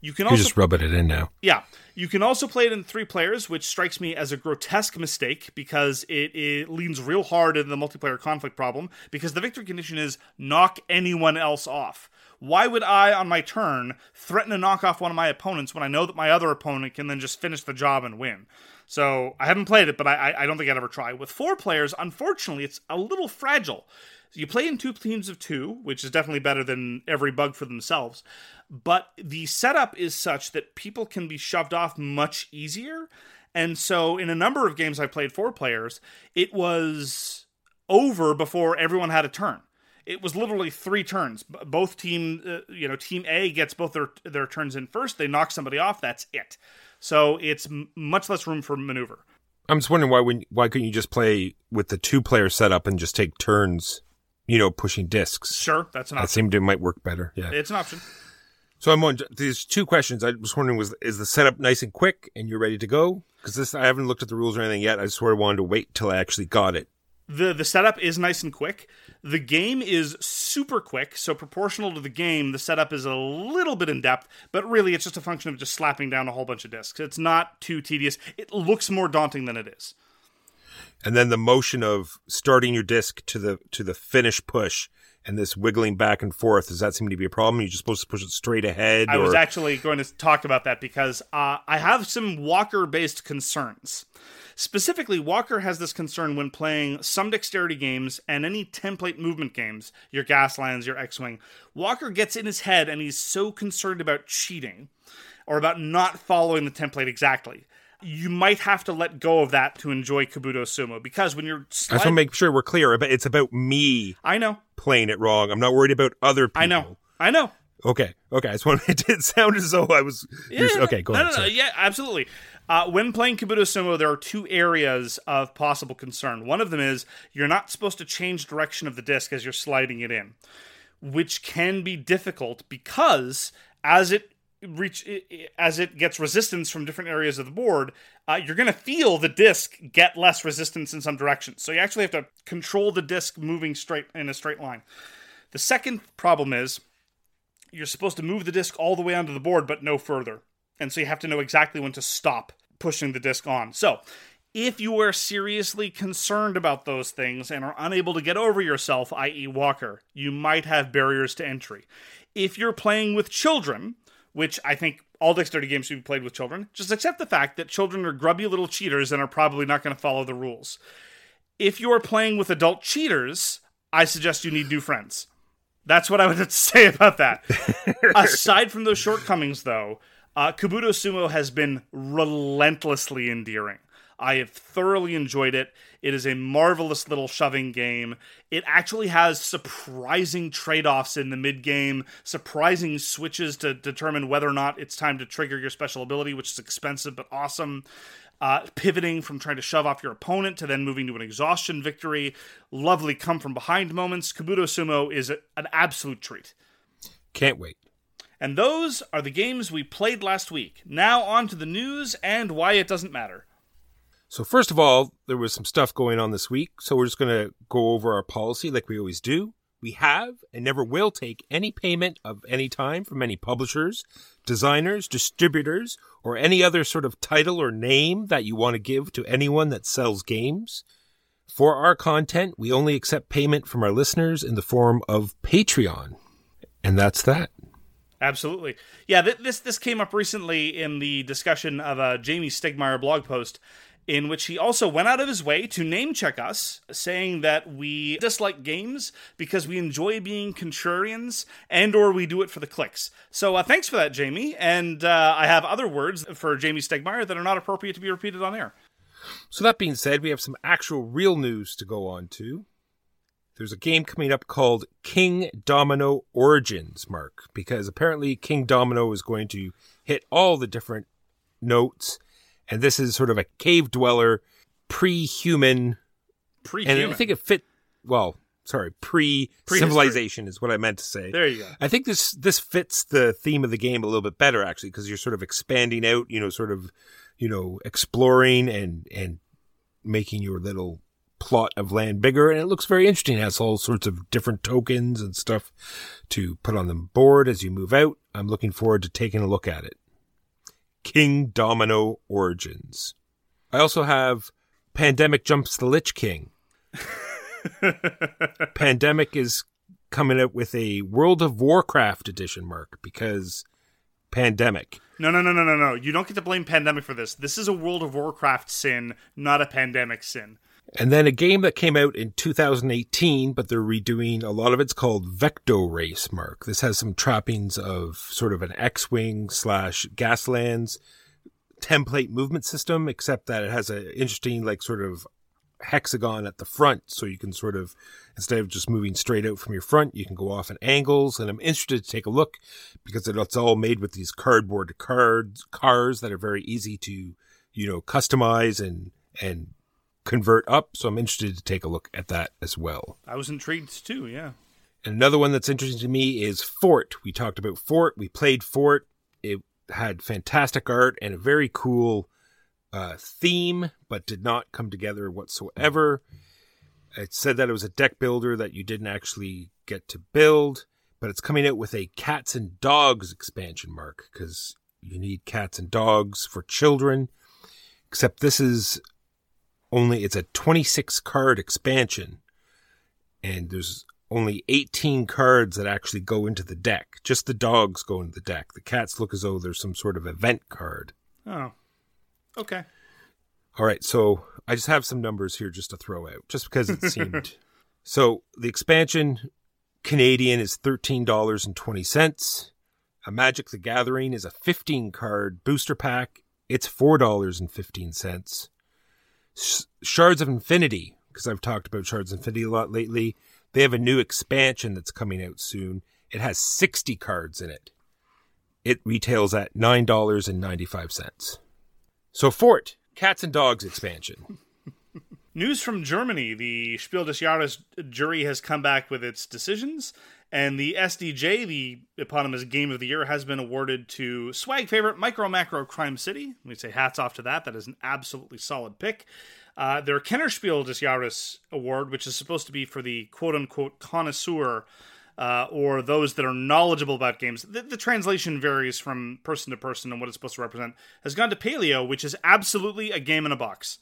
You can You're also just rubbing it in now. yeah, you can also play it in three players, which strikes me as a grotesque mistake because it, it leans real hard into the multiplayer conflict problem. Because the victory condition is knock anyone else off. Why would I, on my turn, threaten to knock off one of my opponents when I know that my other opponent can then just finish the job and win? So I haven't played it, but I, I don't think I'd ever try. With four players, unfortunately, it's a little fragile. You play in two teams of two, which is definitely better than every bug for themselves. But the setup is such that people can be shoved off much easier. And so, in a number of games I've played four players, it was over before everyone had a turn. It was literally three turns. Both team, uh, you know, team A gets both their their turns in first. They knock somebody off. That's it. So it's m- much less room for maneuver. I'm just wondering why when why couldn't you just play with the two player setup and just take turns, you know, pushing discs? Sure, that's an option. That seemed it might work better. Yeah. It's an option. So I'm on these two questions. I was wondering was is the setup nice and quick and you're ready to go? Because this I haven't looked at the rules or anything yet. I just sort of wanted to wait till I actually got it. The the setup is nice and quick. The game is super quick, so proportional to the game, the setup is a little bit in depth, but really it's just a function of just slapping down a whole bunch of discs. It's not too tedious. It looks more daunting than it is. And then the motion of starting your disc to the to the finish push and this wiggling back and forth does that seem to be a problem? You're just supposed to push it straight ahead. I or... was actually going to talk about that because uh, I have some Walker based concerns. Specifically, Walker has this concern when playing some dexterity games and any template movement games, your Gaslands, your X Wing. Walker gets in his head and he's so concerned about cheating or about not following the template exactly. You might have to let go of that to enjoy Kabuto Sumo because when you're I just want to make sure we're clear. But it's about me I know, playing it wrong. I'm not worried about other people. I know, I know. Okay. Okay. I just want it did sound as though I was. Yeah, okay. Go no, ahead. No, no, yeah, absolutely. Uh, when playing Kabuto Sumo, there are two areas of possible concern. One of them is you're not supposed to change direction of the disc as you're sliding it in, which can be difficult because as it reach as it gets resistance from different areas of the board, uh, you're going to feel the disc get less resistance in some directions. So you actually have to control the disc moving straight in a straight line. The second problem is you're supposed to move the disc all the way onto the board, but no further. And so you have to know exactly when to stop pushing the disc on. So if you are seriously concerned about those things and are unable to get over yourself, i.e., Walker, you might have barriers to entry. If you're playing with children, which I think all dexterity games should be played with children, just accept the fact that children are grubby little cheaters and are probably not going to follow the rules. If you are playing with adult cheaters, I suggest you need new friends. That's what I would have to say about that. Aside from those shortcomings, though, uh, Kabuto Sumo has been relentlessly endearing. I have thoroughly enjoyed it. It is a marvelous little shoving game. It actually has surprising trade offs in the mid game, surprising switches to determine whether or not it's time to trigger your special ability, which is expensive but awesome. Uh, pivoting from trying to shove off your opponent to then moving to an exhaustion victory. Lovely come from behind moments. Kabuto Sumo is a- an absolute treat. Can't wait. And those are the games we played last week. Now on to the news and why it doesn't matter. So first of all, there was some stuff going on this week, so we're just going to go over our policy like we always do. We have and never will take any payment of any time from any publishers, designers, distributors, or any other sort of title or name that you want to give to anyone that sells games. For our content, we only accept payment from our listeners in the form of Patreon. And that's that. Absolutely. Yeah, th- this this came up recently in the discussion of a Jamey Stegmaier blog post in which he also went out of his way to name check us, saying that we dislike games because we enjoy being contrarians and or we do it for the clicks. So uh, thanks for that, Jamey. And uh, I have other words for Jamey Stegmaier that are not appropriate to be repeated on air. So that being said, we have some actual real news to go on to. There's a game coming up called King Domino Origins, Mark, because apparently Kingdomino is going to hit all the different notes, and this is sort of a cave dweller, pre-human, Pre-human. and I think it fit well. Sorry, pre-civilization is what I meant to say. there you go. I think this this fits the theme of the game a little bit better actually because you're sort of expanding out, you know, sort of, you know, exploring and and making your little plot of land bigger and it looks very interesting. It has all sorts of different tokens and stuff to put on the board as you move out. I'm looking forward to taking a look at it. Kingdomino Origins. I also have Pandemic Jumps the Lich King. Pandemic is coming out with a World of Warcraft edition, Mark, because Pandemic. No, no, no, no, no, no. You don't get to blame pandemic for this. This is a World of Warcraft sin, not a pandemic sin. And then a game that came out in 2018, but they're redoing a lot of it's called VektoRace, Mark. This has some trappings of sort of an X-Wing slash Gaslands template movement system, except that it has an interesting, like, sort of hexagon at the front. So you can sort of, instead of just moving straight out from your front, you can go off at angles. And I'm interested to take a look because it's all made with these cardboard cards, cars that are very easy to, you know, customize and, and convert up. So I'm interested to take a look at that as well. I was intrigued too. Yeah. And another one that's interesting to me is Fort. We talked about Fort. We played Fort. It had fantastic art and a very cool uh, theme, but did not come together whatsoever. It said that it was a deck builder that you didn't actually get to build, but it's coming out with a cats and dogs expansion mark because you need cats and dogs for children. Except this is only it's a 26 card expansion and there's only 18 cards that actually go into the deck. Just the dogs go into the deck. The cats look as though they're some sort of event card. Oh. Okay. All right, so I just have some numbers here just to throw out just because it seemed So the expansion Canadian is $13.20. A Magic the Gathering is a 15 card booster pack. It's $4.15. Shards of Infinity, because I've talked about Shards of Infinity a lot lately. They have a new expansion that's coming out soon. It has sixty cards in it. It retails at nine dollars and ninety five cents. So Fort, Cats and Dogs expansion. News from Germany. The Spiel des Jahres jury has come back with its decisions, and the SDJ, the eponymous Game of the Year, has been awarded to swag favorite Micro Macro Crime City. We say hats off to that. That is an absolutely solid pick. Uh, their Kennerspiel des Jahres award, which is supposed to be for the quote unquote connoisseur uh, or those that are knowledgeable about games. The, the, translation varies from person to person and what it's supposed to represent. Has gone to Paleo, which is absolutely a game in a box.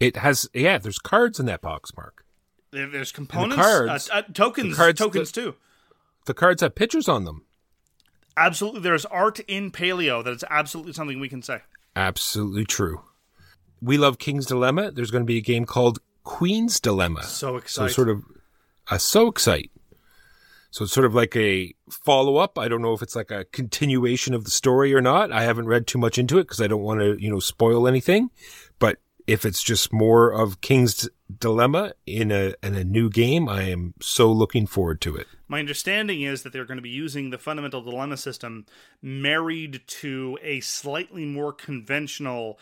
It has, yeah. There's cards in that box, Mark. There, there's components, the cards, uh, uh, tokens, cards, tokens the, too. The cards have pictures on them. Absolutely, there's art in Paleo. That is absolutely something we can say. Absolutely true. We love King's Dilemma. There's going to be a game called Queen's Dilemma. So excited. So sort of a so excite. So it's sort of like a follow up. I don't know if it's like a continuation of the story or not. I haven't read too much into it because I don't want to, you know, spoil anything. If it's just more of King's Dilemma in a in a new game, I am so looking forward to it. My understanding is that they're going to be using the fundamental dilemma system married to a slightly more conventional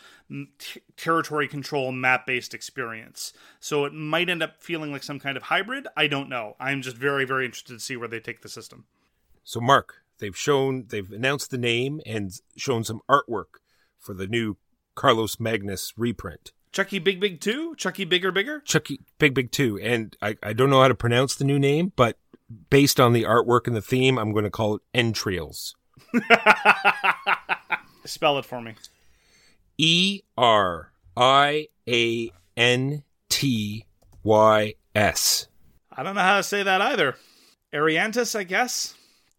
t- territory control map based experience. So it might end up feeling like some kind of hybrid. I don't know. I'm just very very interested to see where they take the system. So Mark, they've shown they've announced the name and shown some artwork for the new Carolus Magnus reprint. Chucky Big Big 2? Chucky Bigger Bigger? Chucky Big Big 2. And I, I don't know how to pronounce the new name, but based on the artwork and the theme, I'm going to call it Entrails. Spell it for me. E R I A N T Y S. I don't know how to say that either. Ariantis, I guess.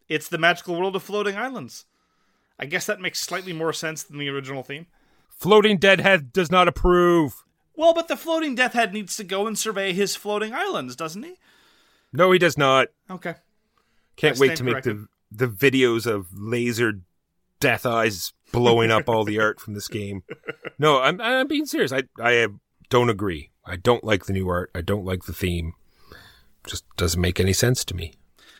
It's the magical world of floating islands. I guess that makes slightly more sense than the original theme. Floating Deadhead does not approve. Well, but the floating Deathhead needs to go and survey his floating islands, doesn't he? No, he does not. Okay. Can't I wait to make corrected. the the videos of laser death eyes blowing up all the art from this game. No, I'm I'm being serious. I I don't agree. I don't like the new art. I don't like the theme. Just doesn't make any sense to me.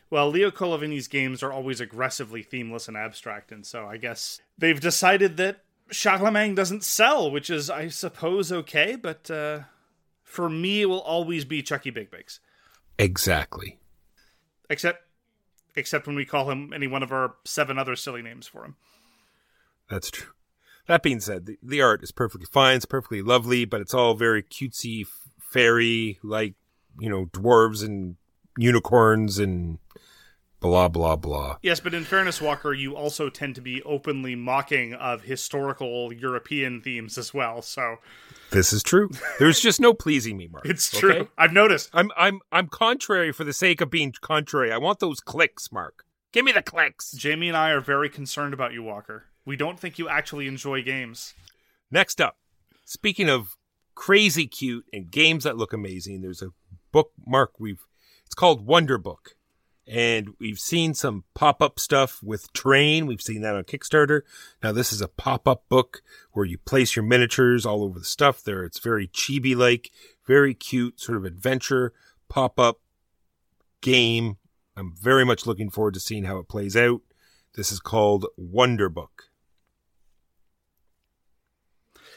Well, Leo Colovini's games are always aggressively themeless and abstract, and so I guess they've decided that Charlemagne doesn't sell, which is, I suppose, okay, but uh, for me, it will always be Chucky Big Bigs. Exactly. Except, except when we call him any one of our seven other silly names for him. That's true. That being said, the, the art is perfectly fine. It's perfectly lovely, but it's all very cutesy, fairy, like, you know, dwarves and unicorns and blah, blah, blah. Yes, but in fairness, Walker, you also tend to be openly mocking of historical European themes as well. So This is true. There's just no pleasing me, Mark. it's true. okay? I've noticed. I'm I'm I'm contrary for the sake of being contrary. I want those clicks, Mark. Give me the clicks. Jamey and I are very concerned about you, Walker. We don't think you actually enjoy games. Next up, Speaking of crazy cute and games that look amazing, there's a bookmark we've it's called Wonderbook. And we've seen some pop-up stuff with Train. We've seen that on Kickstarter. Now this is a pop-up book where you place your miniatures all over the stuff there. It's very chibi-like, very cute, sort of adventure pop-up game. I'm very much looking forward to seeing how it plays out. This is called Wonderbook.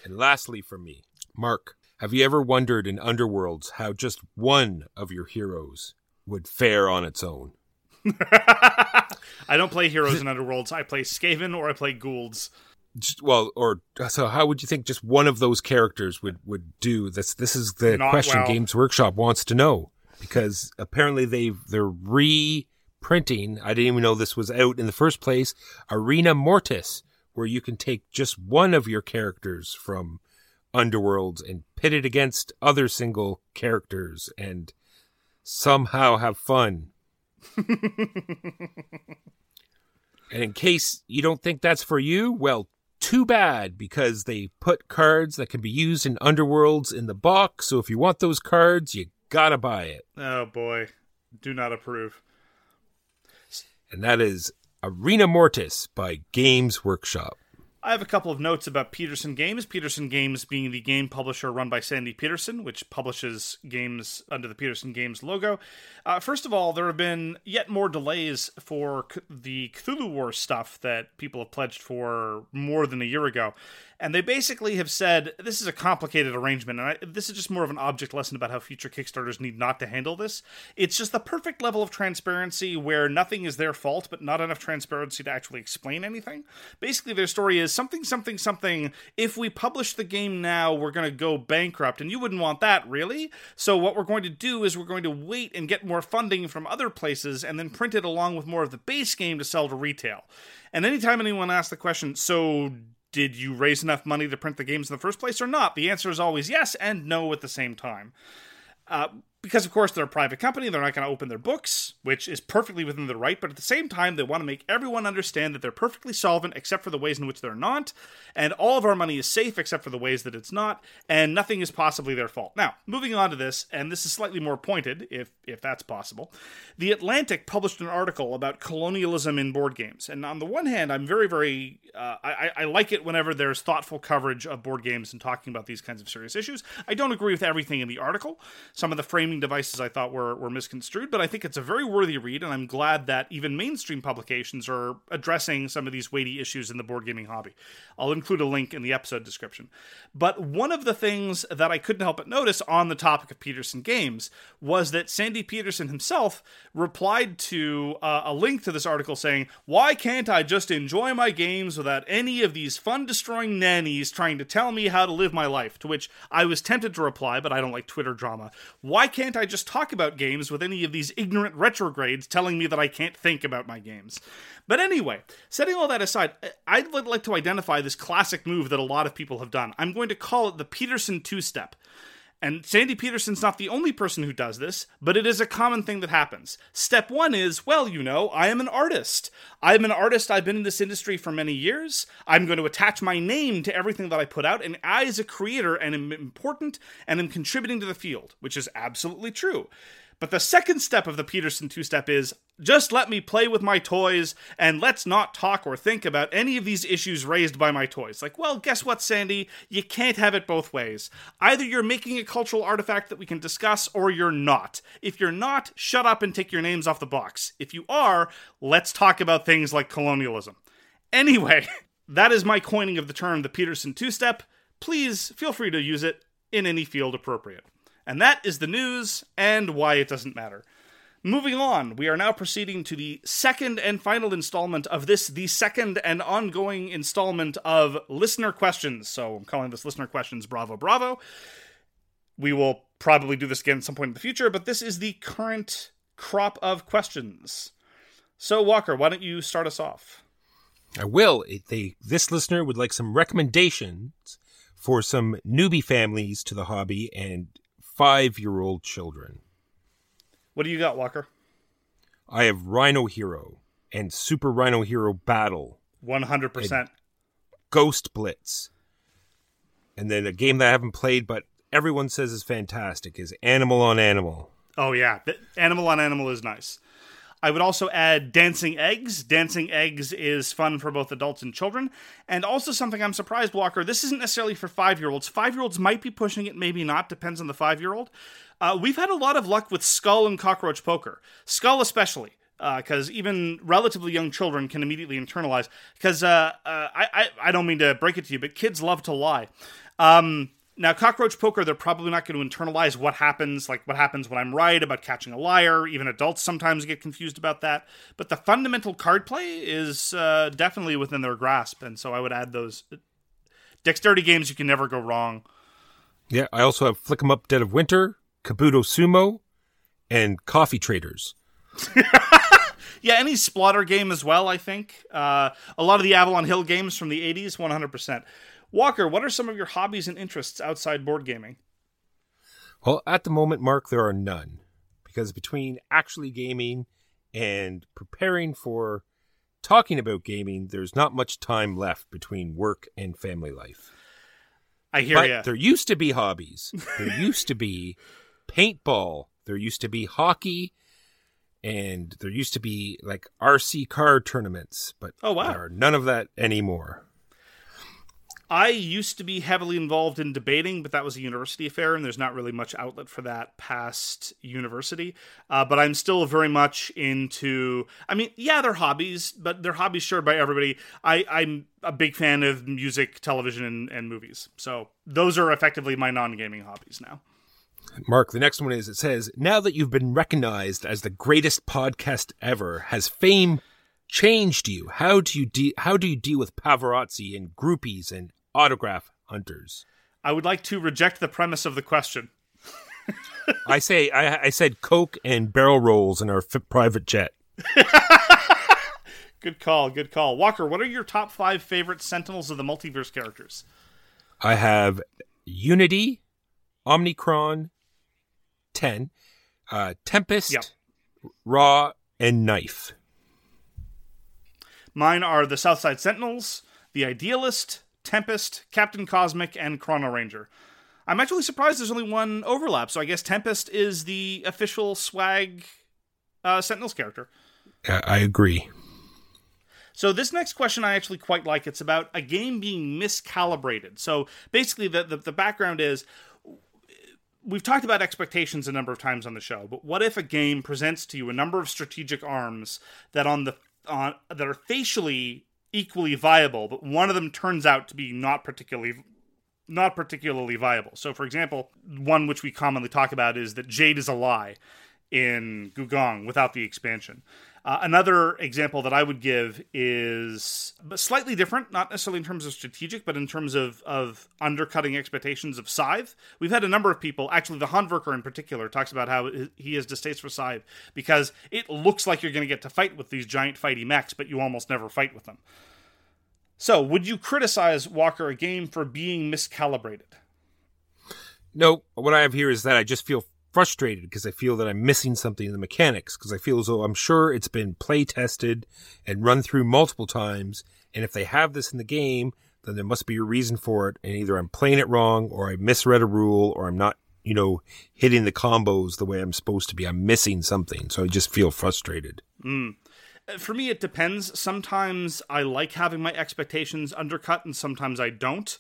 And lastly, from me, Mark, have you ever wondered in Underworlds how just one of your heroes would fare on its own? I don't play heroes in Underworlds. I play Skaven or I play Goulds. Well, or so how would you think just one of those characters would would do? This this is the Not question well. Games Workshop wants to know because apparently they've they're reprinting. I didn't even know this was out in the first place. Arena Mortis, where you can take just one of your characters from Underworlds and pit it against other single characters and somehow have fun. and in case you don't think that's for you, well, too bad because they put cards that can be used in Underworlds in the box. So if you want those cards, you gotta buy it. Oh boy, do not approve. And that is Arena Mortis by Games Workshop. I have a couple of notes about Petersen Games. Petersen Games being the game publisher run by Sandy Petersen, which publishes games under the Petersen Games logo. Uh, first of all, there have been yet more delays for the Cthulhu War stuff that people have pledged for more than a year ago. And they basically have said this is a complicated arrangement, and I, this is just more of an object lesson about how future Kickstarters need not to handle this. It's just the perfect level of transparency where nothing is their fault, but not enough transparency to actually explain anything. Basically, their story is something, something, something. If we publish the game now, we're going to go bankrupt, and you wouldn't want that, really. So, what we're going to do is we're going to wait and get more funding from other places and then print it along with more of the base game to sell to retail. And anytime anyone asks the question, so did you raise enough money to print the games in the first place or not? The answer is always yes and no at the same time. Uh, because, of course, they're a private company, they're not going to open their books, which is perfectly within their right, but at the same time, they want to make everyone understand that they're perfectly solvent except for the ways in which they're not, and all of our money is safe except for the ways that it's not, and nothing is possibly their fault. Now, moving on to this, and this is slightly more pointed, if, if that's possible. The Atlantic published an article about colonialism in board games, and on the one hand, I'm very, very, uh, I, I like it whenever there's thoughtful coverage of board games and talking about these kinds of serious issues. I don't agree with everything in the article. Some of the framing devices I thought were, were misconstrued, but I think it's a very worthy read, and I'm glad that even mainstream publications are addressing some of these weighty issues in the board gaming hobby. I'll include a link in the episode description. But one of the things that I couldn't help but notice on the topic of Petersen games was that Sandy Petersen himself replied to uh, a link to this article saying, Why can't I just enjoy my games without any of these fun destroying nannies trying to tell me how to live my life? To which I was tempted to reply, but I don't like Twitter drama. Why can't I just talk about games with any of these ignorant retrogrades telling me that I can't think about my games? But anyway, setting all that aside, I'd like to identify this classic move that a lot of people have done. I'm going to call it the Petersen two step. And Sandy Petersen's not the only person who does this, but it is a common thing that happens. Step one is, well, you know, I am an artist. I'm an artist. I've been in this industry for many years. I'm going to attach my name to everything that I put out, and I, as a creator, am important and am contributing to the field, which is absolutely true. But the second step of the Petersen two step is just let me play with my toys and let's not talk or think about any of these issues raised by my toys. Like, well, guess what, Sandy? You can't have it both ways. Either you're making a cultural artifact that we can discuss or you're not. If you're not, shut up and take your names off the box. If you are, let's talk about things like colonialism. Anyway, that is my coining of the term the Petersen two step. Please feel free to use it in any field appropriate. And that is the news and why it doesn't matter. Moving on, we are now proceeding to the second and final installment of this, the second and ongoing installment of listener questions. So I'm calling this listener questions Bravo Bravo. We will probably do this again at some point in the future, but this is the current crop of questions. So, Walker, why don't you start us off? I will. They this listener would like some recommendations for some newbie families to the hobby and five year old children. What do you got, Walker? I have Rhino Hero and Super Rhino Hero Battle, 100%. Ghost Blitz. And then a game that I haven't played, but everyone says is fantastic, is Animal on Animal. Oh yeah, Animal on Animal is nice. I would also add Dancing Eggs. Dancing Eggs is fun for both adults and children, and also something I'm surprised, Walker. This isn't necessarily for five year olds. Five year olds might be pushing it, maybe not. Depends on the five year old. Uh, we've had a lot of luck with Skull and Cockroach Poker. Skull especially. Because even relatively young children can immediately internalize. Because uh, uh, I, I I don't mean to break it to you, but kids love to lie. Um, now, cockroach poker, they're probably not going to internalize what happens, like what happens when I'm right about catching a liar. Even adults sometimes get confused about that. But the fundamental card play is uh, definitely within their grasp, and so I would add those dexterity games. You can never go wrong. Yeah, I also have Flick 'em Up Dead of Winter, Kabuto Sumo, and Coffee Traders. Yeah, any splatter game as well. I think uh, a lot of the Avalon Hill games from the '80s, 100. percent Walker, what are some of your hobbies and interests outside board gaming? Well, at the moment, Mark, there are none. Because between actually gaming and preparing for talking about gaming, there's not much time left between work and family life. I hear but ya. there used to be hobbies. There used to be paintball. There used to be hockey. And there used to be like RC car tournaments. But Oh, wow. there are none of that anymore. I used to be heavily involved in debating, but that was a university affair, and there's not really much outlet for that past university. Uh, but I'm still very much into. I mean, yeah, they're hobbies, but they're hobbies shared by everybody. I, I'm a big fan of music, television, and, and movies. So those are effectively my non-gaming hobbies now. Mark, the next one is it says, Now that you've been recognized as the greatest podcast ever, has fame changed you? How do you de- how do you deal with paparazzi and groupies and autograph hunters? I would like to reject the premise of the question. I say I, I said Coke and barrel rolls in our f- private jet. Good call, good call. Walker, what are your top five favorite Sentinels of the Multiverse characters? I have Unity, Omnitron, 10, uh, Tempest, Yep. Ra, and Knife. Mine are the Southside Sentinels, the Idealist, Tempest, Captain Cosmic, and Chrono Ranger. I'm actually surprised there's only one overlap, so I guess Tempest is the official swag uh, Sentinels character. I agree. So this next question I actually quite like. It's about a game being miscalibrated. So basically, the, the, the background is we've talked about expectations a number of times on the show, but what if a game presents to you a number of strategic arms that on the on that are facially equally viable, but one of them turns out to be not particularly not particularly viable. So for example, one which we commonly talk about is that Jade is a lie in Gugong without the expansion. Uh, another example that I would give is slightly different, not necessarily in terms of strategic, but in terms of, of undercutting expectations of Scythe. We've had a number of people, actually, the Hanverker in particular, talks about how he has distaste for Scythe because it looks like you're going to get to fight with these giant fighty mechs, but you almost never fight with them. So, would you criticize Walker a game for being miscalibrated? No, what I have here is that I just feel frustrated because I feel that I'm missing something in the mechanics because I feel as though I'm sure it's been play tested and run through multiple times. And if they have this in the game, then there must be a reason for it. And either I'm playing it wrong or I misread a rule or I'm not, you know, hitting the combos the way I'm supposed to be. I'm missing something. So I just feel frustrated. Hmm. Uh, for me it depends sometimes i like having my expectations undercut and sometimes i don't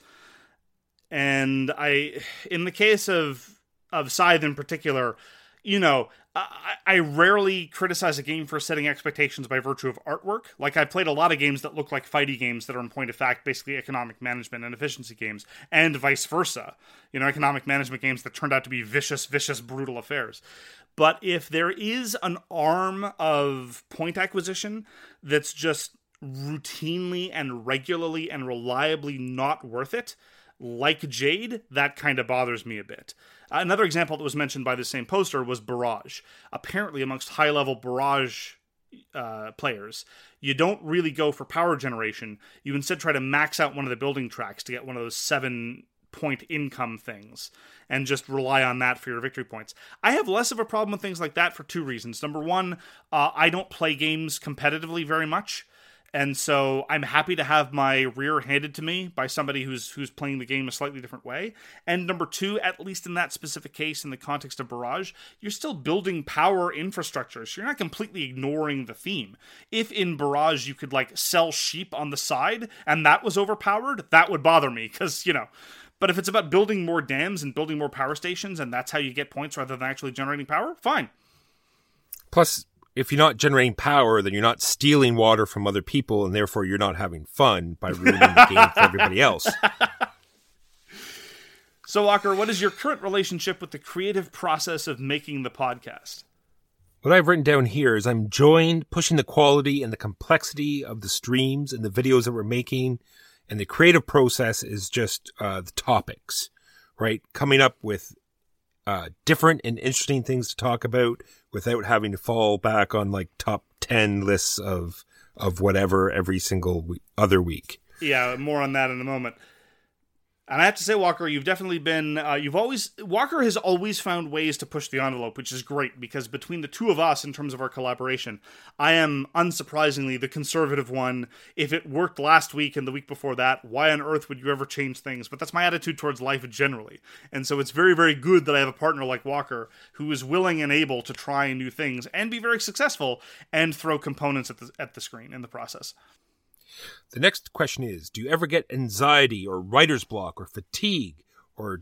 and i in the case of of scythe in particular you know I, I rarely criticize a game for setting expectations by virtue of artwork. Like I've played a lot of games that look like fighty games that are in point of fact basically economic management and efficiency games, and vice versa. You know, economic management games that turned out to be vicious, vicious, brutal affairs. But if there is an arm of point acquisition that's just routinely and regularly and reliably not worth it, like Jade, that kind of bothers me a bit. Another example that was mentioned by the same poster was Barrage. Apparently, amongst high level Barrage uh, players, you don't really go for power generation. You instead try to max out one of the building tracks to get one of those seven point income things and just rely on that for your victory points. I have less of a problem with things like that for two reasons. Number one, uh, I don't play games competitively very much. And so I'm happy to have my rear handed to me by somebody who's who's playing the game a slightly different way. And number two, at least in that specific case, in the context of Barrage, you're still building power infrastructure, so you're not completely ignoring the theme. If in Barrage you could like sell sheep on the side and that was overpowered, that would bother me because you know. But if it's about building more dams and building more power stations, and that's how you get points rather than actually generating power, fine. Plus, if you're not generating power, then you're not stealing water from other people, and therefore you're not having fun by ruining the game for everybody else. So, Walker, what is your current relationship with the creative process of making the podcast? What I've written down here is I'm joined pushing the quality and the complexity of the streams and the videos that we're making, and the creative process is just uh, the topics, right? Coming up with uh, different and interesting things to talk about without having to fall back on like top 10 lists of of whatever every single we- other week. Yeah, more on that in a moment. And I have to say, Walker, you've definitely been, uh, you've always, Walker has always found ways to push the envelope, which is great because between the two of us, in terms of our collaboration, I am unsurprisingly the conservative one. If it worked last week and the week before that, why on earth would you ever change things? But that's my attitude towards life generally. And so it's very, very good that I have a partner like Walker who is willing and able to try new things and be very successful and throw components at the, at the screen in the process. The next question is Do you ever get anxiety or writer's block or fatigue or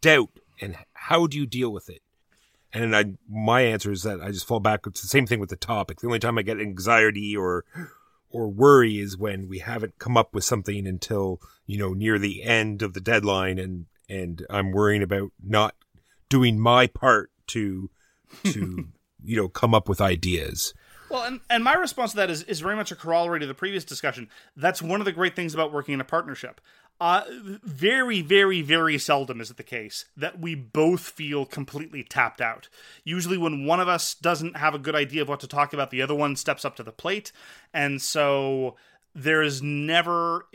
doubt? And how do you deal with it? And I, my answer is that I just fall back. It's the same thing with the topic. The only time I get anxiety or or worry is when we haven't come up with something until you know near the end of the deadline, and and I'm worrying about not doing my part to to you know come up with ideas. Well, and, and my response to that is, is very much a corollary to the previous discussion. That's one of the great things about working in a partnership. Uh, very, very, very seldom is it the case that we both feel completely tapped out. Usually, when one of us doesn't have a good idea of what to talk about, the other one steps up to the plate. And so there's never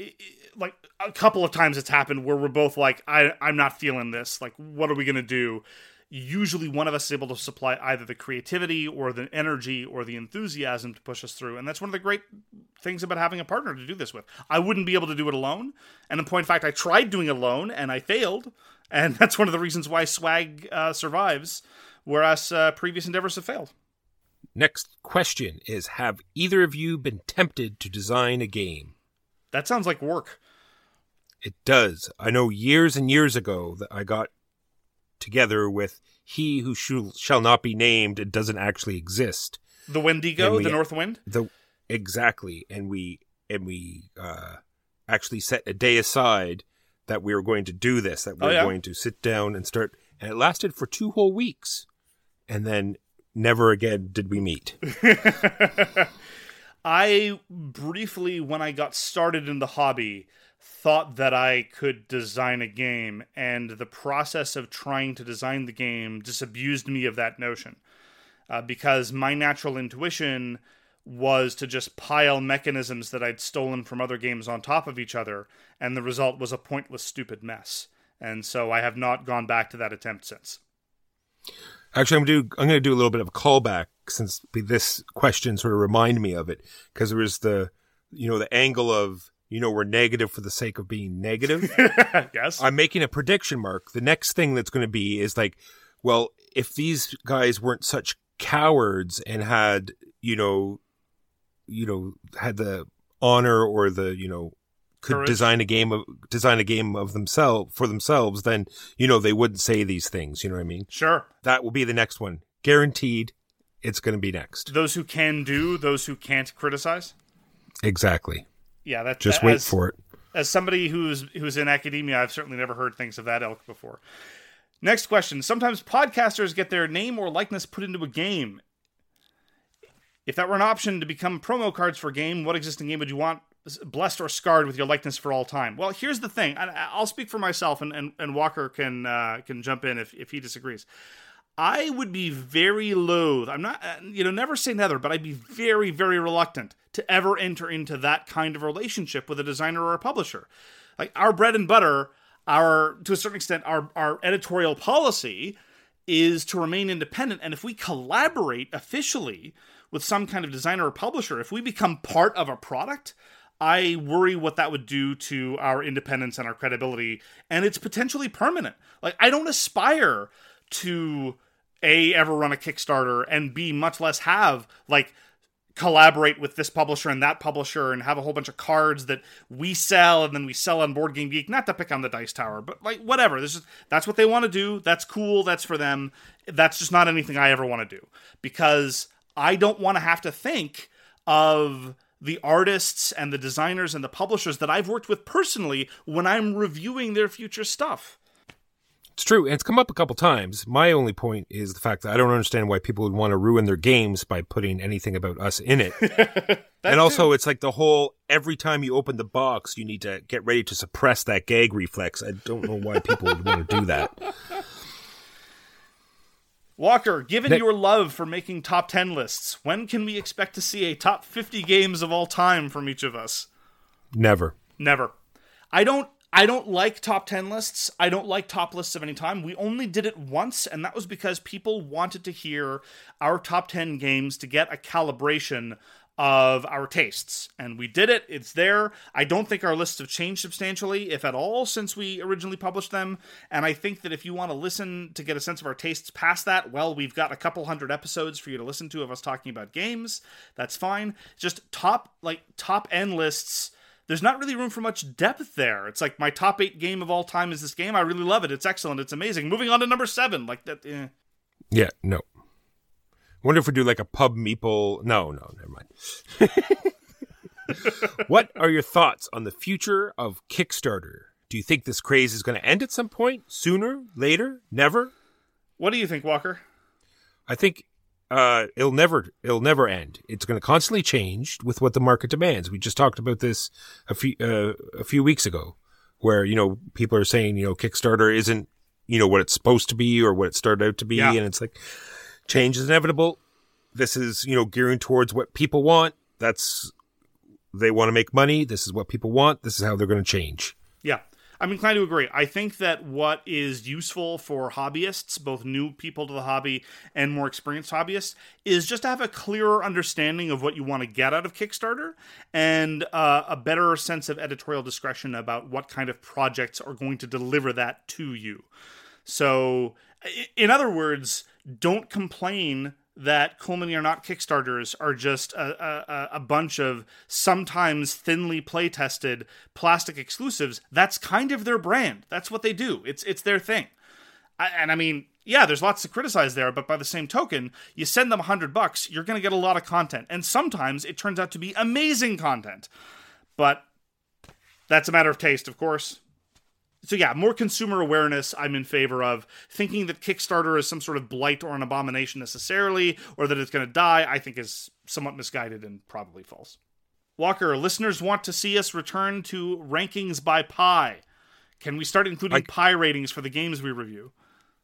like a couple of times it's happened where we're both like, I, I'm not feeling this. Like, what are we going to do? Usually one of us is able to supply either the creativity or the energy or the enthusiasm to push us through. And that's one of the great things about having a partner to do this with. I wouldn't be able to do it alone. And in point of fact, I tried doing it alone and I failed. And that's one of the reasons why Swag uh, survives, whereas uh, previous endeavors have failed. Next question is Have either of you been tempted to design a game? That sounds like work. It does. I know years and years ago that I got together with he who sh- shall not be named and doesn't actually exist. The Wendigo, we- the North Wind. The exactly, and we and we uh, actually set a day aside that we were going to do this. That we Oh, were yeah? going to sit down and start, and it lasted for two whole weeks, and then never again did we meet. I briefly, when I got started in the hobby, thought that I could design a game, and the process of trying to design the game disabused me of that notion. Uh, because my natural intuition was to just pile mechanisms that I'd stolen from other games on top of each other, and the result was a pointless, stupid mess. And so I have not gone back to that attempt since. Actually, I'm do I'm going to do a little bit of a callback since this question sort of reminded me of it because there was the you know the angle of you know we're negative for the sake of being negative. yes? I'm making a prediction mark. The next thing that's going to be is like, well, if these guys weren't such cowards and had, you know, you know, had the honor or the, you know, could Courage. design a game of design a game of themselves for themselves, then you know they wouldn't say these things. You know what I mean? sure. That will be the next one, guaranteed. It's going to be next. Those who can do, those who can't criticize. Exactly. Yeah, that Just that- wait as- for it. as somebody who's who's in academia, I've certainly never heard things of that ilk before. Next question. Sometimes podcasters get their name or likeness put into a game. If that were an option to become promo cards for a game, what existing game would you want blessed or scarred with your likeness for all time? Well, here's the thing. and I'll speak for myself, and, and, and Walker can uh, can jump in if, if he disagrees. I would be very loath. I'm not, uh, you know, never say never, but I'd be very, very reluctant to ever enter into that kind of relationship with a designer or a publisher. Like our bread and butter, our to a certain extent, our our editorial policy is to remain independent. And if we collaborate officially with some kind of designer or publisher, if we become part of a product, I worry what that would do to our independence and our credibility, and it's potentially permanent. Like I don't aspire to a ever run a Kickstarter and b much less have like collaborate with this publisher and that publisher and have a whole bunch of cards that we sell and then we sell on Board Game Geek. Not to pick on the Dice Tower, but like whatever. This is that's what they want to do. That's cool. That's for them. That's just not anything I ever want to do because I don't want to have to think of the artists and the designers and the publishers that I've worked with personally when I'm reviewing their future stuff. It's true, and it's come up a couple times. My only point is the fact that I don't understand why people would want to ruin their games by putting anything about us in it. and also, it's like the whole every time you open the box, you need to get ready to suppress that gag reflex. I don't know why people would want to do that. Walker, given That- your love for making top 10 lists, when can we expect to see a top 50 games of all time from each of us? Never. Never. I don't I don't like top 10 lists. I don't like top lists of any time. We only did it once and that was because people wanted to hear our top 10 games to get a calibration of our tastes. And we did it. It's there. I don't think our lists have changed substantially, if at all, since we originally published them. And I think that if you want to listen to get a sense of our tastes past that, well, we've got a couple hundred episodes for you to listen to of us talking about games. That's fine. Just top like top end lists there's not really room for much depth there. It's like my top eight game of all time is this game. I really love it. It's excellent. It's amazing. Moving on to number seven. Like that. Eh. Yeah, no. Wonder if we do like a pub meeple. No, no, never mind. what are your thoughts on the future of Kickstarter? Do you think this craze is going to end at some point? Sooner? Later? Never? What do you think, Walker? I think uh, it'll never it'll never end. It's going to constantly change with what the market demands. We just talked about this a few uh, a few weeks ago, where you know people are saying you know Kickstarter isn't you know what it's supposed to be or what it started out to be, Yeah. and it's like change is inevitable. This is you know gearing towards what people want. That's they want to make money. This is what people want. This is how they're going to change. Yeah. I'm inclined to agree. I think that what is useful for hobbyists, both new people to the hobby and more experienced hobbyists, is just to have a clearer understanding of what you want to get out of Kickstarter and uh, a better sense of editorial discretion about what kind of projects are going to deliver that to you. So, in other words, don't complain that Cool Mini or Not Kickstarters are just a, a, a bunch of sometimes thinly play tested plastic exclusives. That's kind of their brand. That's what they do. It's it's their thing. I, and I mean, yeah, there's lots to criticize there, but by the same token, you send them a hundred bucks, you're going to get a lot of content, and sometimes it turns out to be amazing content. But that's a matter of taste, of course so yeah, more consumer awareness I'm in favor of. Thinking that Kickstarter is some sort of blight or an abomination necessarily, or that it's going to die, I think is somewhat misguided and probably false. Walker, listeners want to see us return to rankings by pie. Can we start including I- pie ratings for the games we review?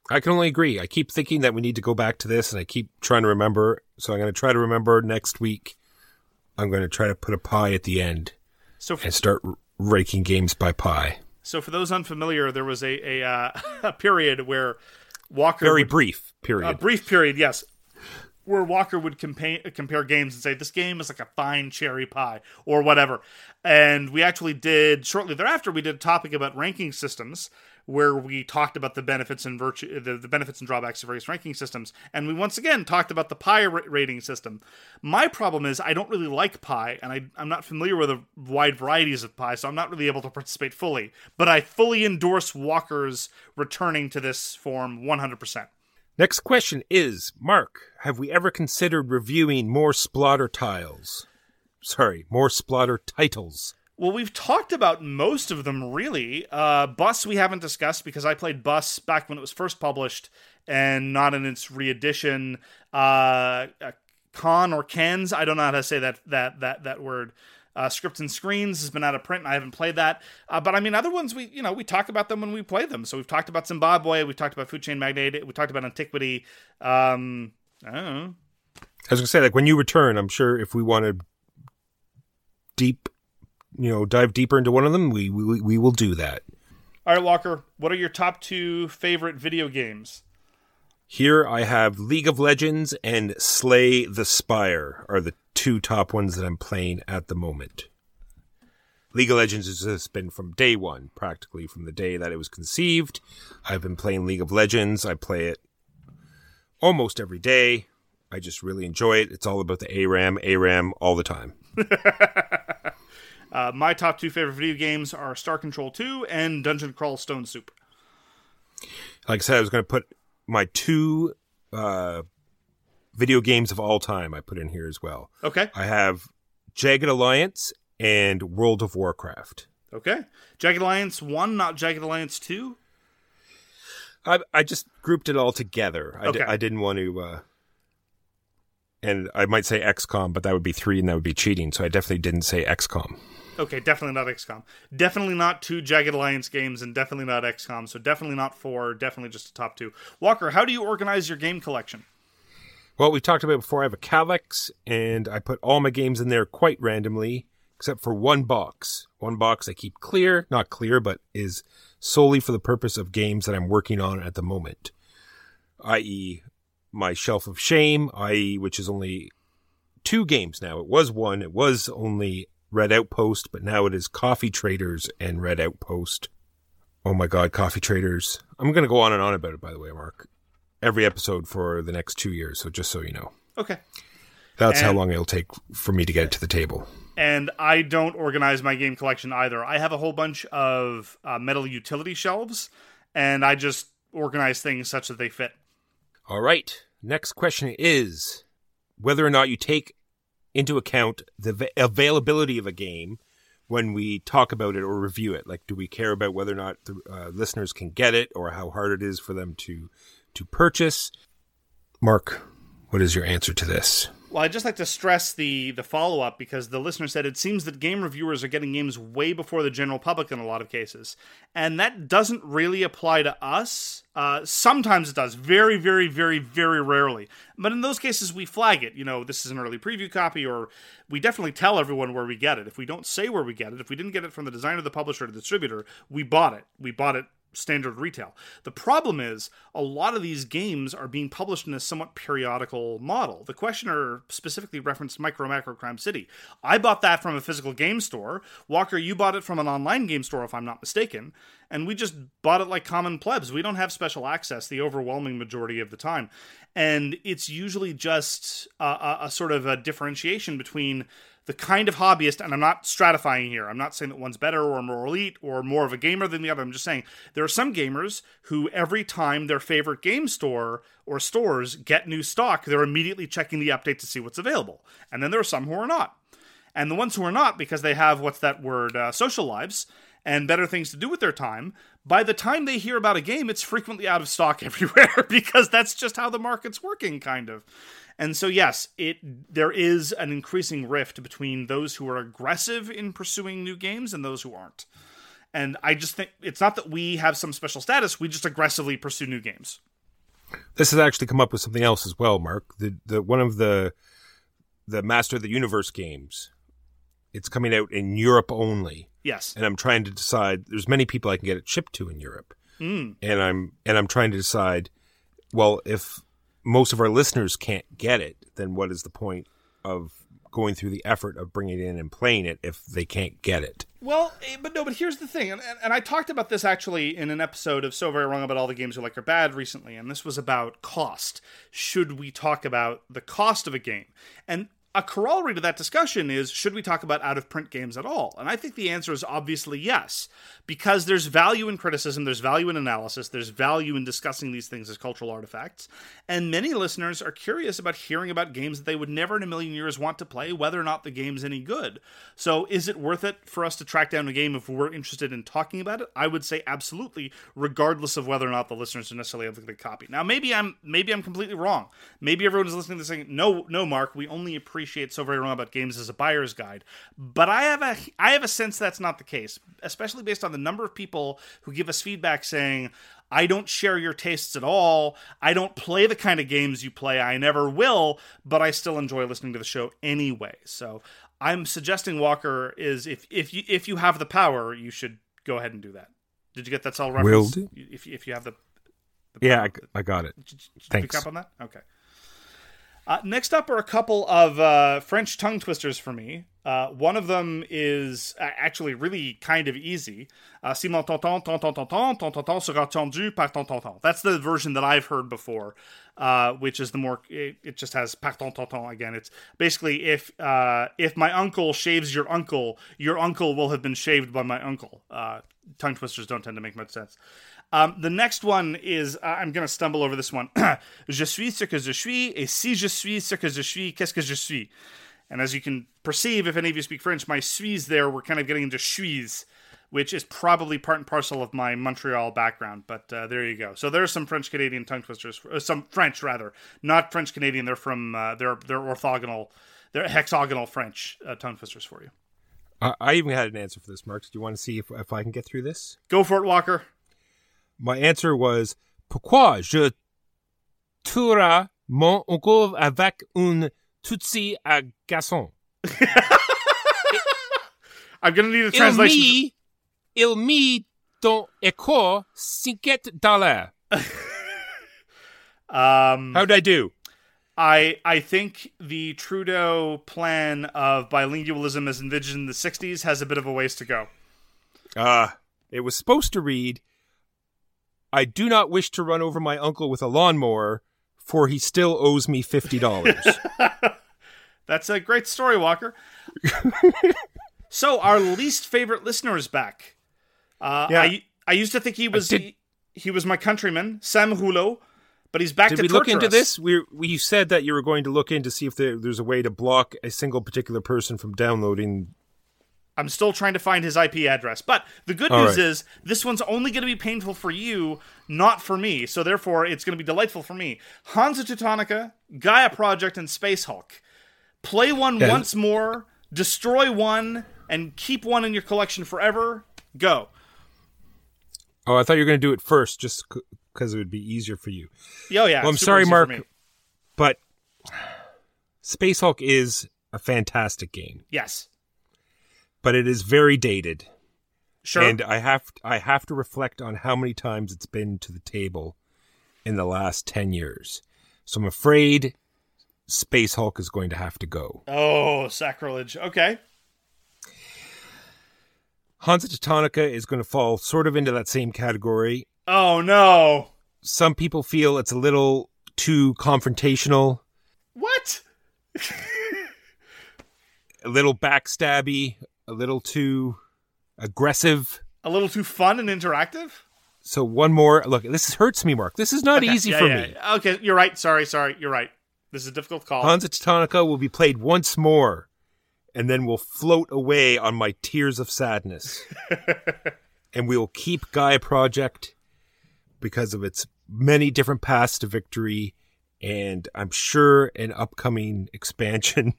I can only agree. I keep thinking that we need to go back to this, and I keep trying to remember. So I'm going to try to remember next week. I'm going to try to put a pie at the end So, for, and start ranking games by pie. So for those unfamiliar, there was a a, uh, a period where Walker Very would- brief period. a brief period, yes, where Walker would compare compare games and say this game is like a fine cherry pie or whatever. And we actually did shortly thereafter we did a topic about ranking systems where we talked about the benefits and virtue the, the benefits and drawbacks of various ranking systems and we once again talked about the ra- rating system my problem is i don't really like pie and I, i'm not familiar with the wide varieties of pie so i'm not really able to participate fully but i fully endorse walker's returning to this form 100% Next question is Mark, have we ever considered reviewing more Splotter tiles? Sorry, more Splotter titles. Well, we've talked about most of them, really. Uh, Bus we haven't discussed because I played Bus back when it was first published and not in its re-edition. Uh, uh, Con or Cans, I don't know how to say that that that that word. Uh, Scripts and Screens has been out of print. And I haven't played that, uh, but I mean, other ones we you know we talk about them when we play them. So we've talked about Zimbabwe, we've talked about Food Chain Magnate, we talked about Antiquity. Um, I don't know. I was going to say, like, when you return, I'm sure if we want to deep, you know, dive deeper into one of them, we, we, we will do that. All right, Walker, what are your top two favorite video games? Here I have League of Legends and Slay the Spire are the two top ones that I'm playing at the moment. League of Legends has just been from day one, practically from the day that it was conceived. I've been playing League of Legends. I play it almost every day. I just really enjoy it. It's all about the ARAM, ARAM all the time. Uh, my top two favorite video games are Star Control 2 and Dungeon Crawl Stone Soup. Like I said, I was going to put my two uh, video games of all time I put in here as well. Okay. I have Jagged Alliance and World of Warcraft. Okay. Jagged Alliance 1, not Jagged Alliance 2? I I just grouped it all together. I, Okay. I didn't want to, uh, and I might say XCOM, but that would be three, and that would be cheating. So I definitely didn't say XCOM. Okay, definitely not XCOM. Definitely not two Jagged Alliance games, and definitely not XCOM. So definitely not four. Definitely just a top two. Walker, how do you organize your game collection? Well, we talked about before. I have a Kallax, and I put all my games in there quite randomly, except for one box. One box I keep clear, not clear, but is solely for the purpose of games that I'm working on at the moment, i.e., my Shelf of Shame, i.e., which is only two games now. It was one. It was only Red Outpost, but now it is Coffee Traders and Red Outpost. Oh my God, Coffee Traders! I'm going to go on and on about it. By the way, Mark. Every episode for the next two years. So just so you know. Okay. That's how long it'll take for me to get it to the table. and I don't organize my game collection either. I have a whole bunch of uh, metal utility shelves, and I just organize things such that they fit. All right. Next question is whether or not you take into account the va- availability of a game when we talk about it or review it. Like, do we care about whether or not the uh, listeners can get it or how hard it is for them to to purchase? Mark, what is your answer to this? Well, I'd just like to stress the the follow up because the listener said it seems that game reviewers are getting games way before the general public in a lot of cases, and that doesn't really apply to us. Uh, sometimes it does, very, very, very, very rarely. But in those cases, we flag it. You know, this is an early preview copy, or we definitely tell everyone where we get it. If we don't say where we get it, if we didn't get it from the designer, the publisher, the distributor, we bought it. We bought it standard retail. The problem is a lot of these games are being published in a somewhat periodical model. The questioner specifically referenced Micro Macro Crime City. I bought that from a physical game store. Walker, you bought it from an online game store, if I'm not mistaken. And we just bought it like common plebs. We don't have special access the overwhelming majority of the time. And it's usually just a, a, a sort of a differentiation between the kind of hobbyist, and I'm not stratifying here. I'm not saying that one's better or more elite or more of a gamer than the other. I'm just saying there are some gamers who every time their favorite game store or stores get new stock, they're immediately checking the update to see what's available. And then there are some who are not. And the ones who are not, because they have what's that word, uh, social lives and better things to do with their time, by the time they hear about a game, it's frequently out of stock everywhere because that's just how the market's working, kind of. And so, yes, it there is an increasing rift between those who are aggressive in pursuing new games and those who aren't. And I just think it's not that we have some special status; we just aggressively pursue new games. This has actually come up with something else as well, Mark. The the one of the the Master of the Universe games. It's coming out in Europe only. Yes. and I'm trying to decide. There's many people I can get it shipped to in Europe, Mm. and I'm and I'm trying to decide. Well, if most of our listeners can't get it, then what is the point of going through the effort of bringing it in and playing it if they can't get it? Well, eh, but no, but here's the thing, and, and, and I talked about this actually in an episode of So Very Wrong About All the Games You Like Are Bad recently, and this was about cost. Should we talk about the cost of a game? And a corollary to that discussion is should we talk about out of print games at all? And I think the answer is obviously yes, because there's value in criticism, there's value in analysis, there's value in discussing these things as cultural artifacts. And many listeners are curious about hearing about games that they would never in a million years want to play, whether or not the game's any good. So is it worth it for us to track down a game if we're interested in talking about it? I would say absolutely, regardless of whether or not the listeners are necessarily able to copy. Now maybe I'm maybe I'm completely wrong. Maybe everyone is listening to this saying, no, no, Mark, we only appreciate so very wrong about games as a buyer's guide. But I have a I have a sense that's not the case, especially based on the number of people who give us feedback saying, I don't share your tastes at all. I don't play the kind of games you play. I never will, but I still enjoy listening to the show anyway. So I'm suggesting Walker is if if you if you have the power, you should go ahead and do that. Did you get that all reference? Will do. If if you have the Yeah, I, I got it. Did you pick Thanks. up on that? Okay. Uh, next up are a couple of uh, French tongue twisters for me. Uh, one of them is actually really kind of easy. Uh, si mon tonton, ton ton ton ton, ton ton sera tendu par ton ton ton. That's the version that I've heard before, uh, which is the more. It, it just has par ton ton ton again. It's basically if uh, if my uncle shaves your uncle, your uncle will have been shaved by my uncle. Tongue twisters don't tend to make much sense. Um, the next one is uh, I'm going to stumble over this one. je suis ce que je suis, et si je suis ce que je suis, qu'est-ce que je suis? And as you can perceive, if any of you speak French, my suis there, we're kind of getting into suis, which is probably part and parcel of my Montreal background. But uh, there you go. So there's some French Canadian tongue twisters, uh, some French rather, not French Canadian. They're from uh, they're they're orthogonal, they're hexagonal French uh, tongue twisters for you. I, I even had an answer for this, Mark. Do you want to see if, if I can get through this? Go for it, Walker. My answer was Pourquoi je tuerai mon oncle avec un tutsi à garçon? I'm going to need a translation. Il me, il me don école cinquante dollars. Um, How'd I do? I I think the Trudeau plan of bilingualism as envisioned in the '60s has a bit of a ways to go. Uh, it was supposed to read, I do not wish to run over my uncle with a lawnmower, for he still owes me $50. That's a great story, Walker. so our least favorite listener is back. Uh, Yeah. I I used to think he was did- he, he was my countryman Sam Hulo, but he's back Did to we look into us. this? We, we said that you were going to look in to see if there, there's a way to block a single particular person from downloading. I'm still trying to find his IP address. But the good All news right. is this one's only going to be painful for you, not for me. So therefore, it's going to be delightful for me. Hansa Teutonica, Gaia Project, and Space Hulk. Play one Yeah. once more, destroy one, and keep one in your collection forever. Go. Oh, I thought you were going to do it first, just because it would be easier for you. Oh yeah. Well, I'm sorry, Mark, but Space Hulk is a fantastic game, Yes. But it is very dated. Sure. And I have I have to reflect on how many times it's been to the table in the last ten years. So I'm afraid Space Hulk is going to have to go. oh, sacrilege. Okay. Hansa Teutonica is going to fall sort of into that same category. Oh no. Some people feel it's a little too confrontational, What? a little backstabby, a little too aggressive. A little too fun and interactive? So one more look. This hurts me, Mark. This is not Okay, easy yeah, for yeah, me. yeah. Okay, you're right. Sorry, sorry. You're right. This is a difficult call. Hansa Teutonica will be played once more, and then will float away on my tears of sadness. and we will keep Gaia Project because of its many different paths to victory, and I'm sure an upcoming expansion.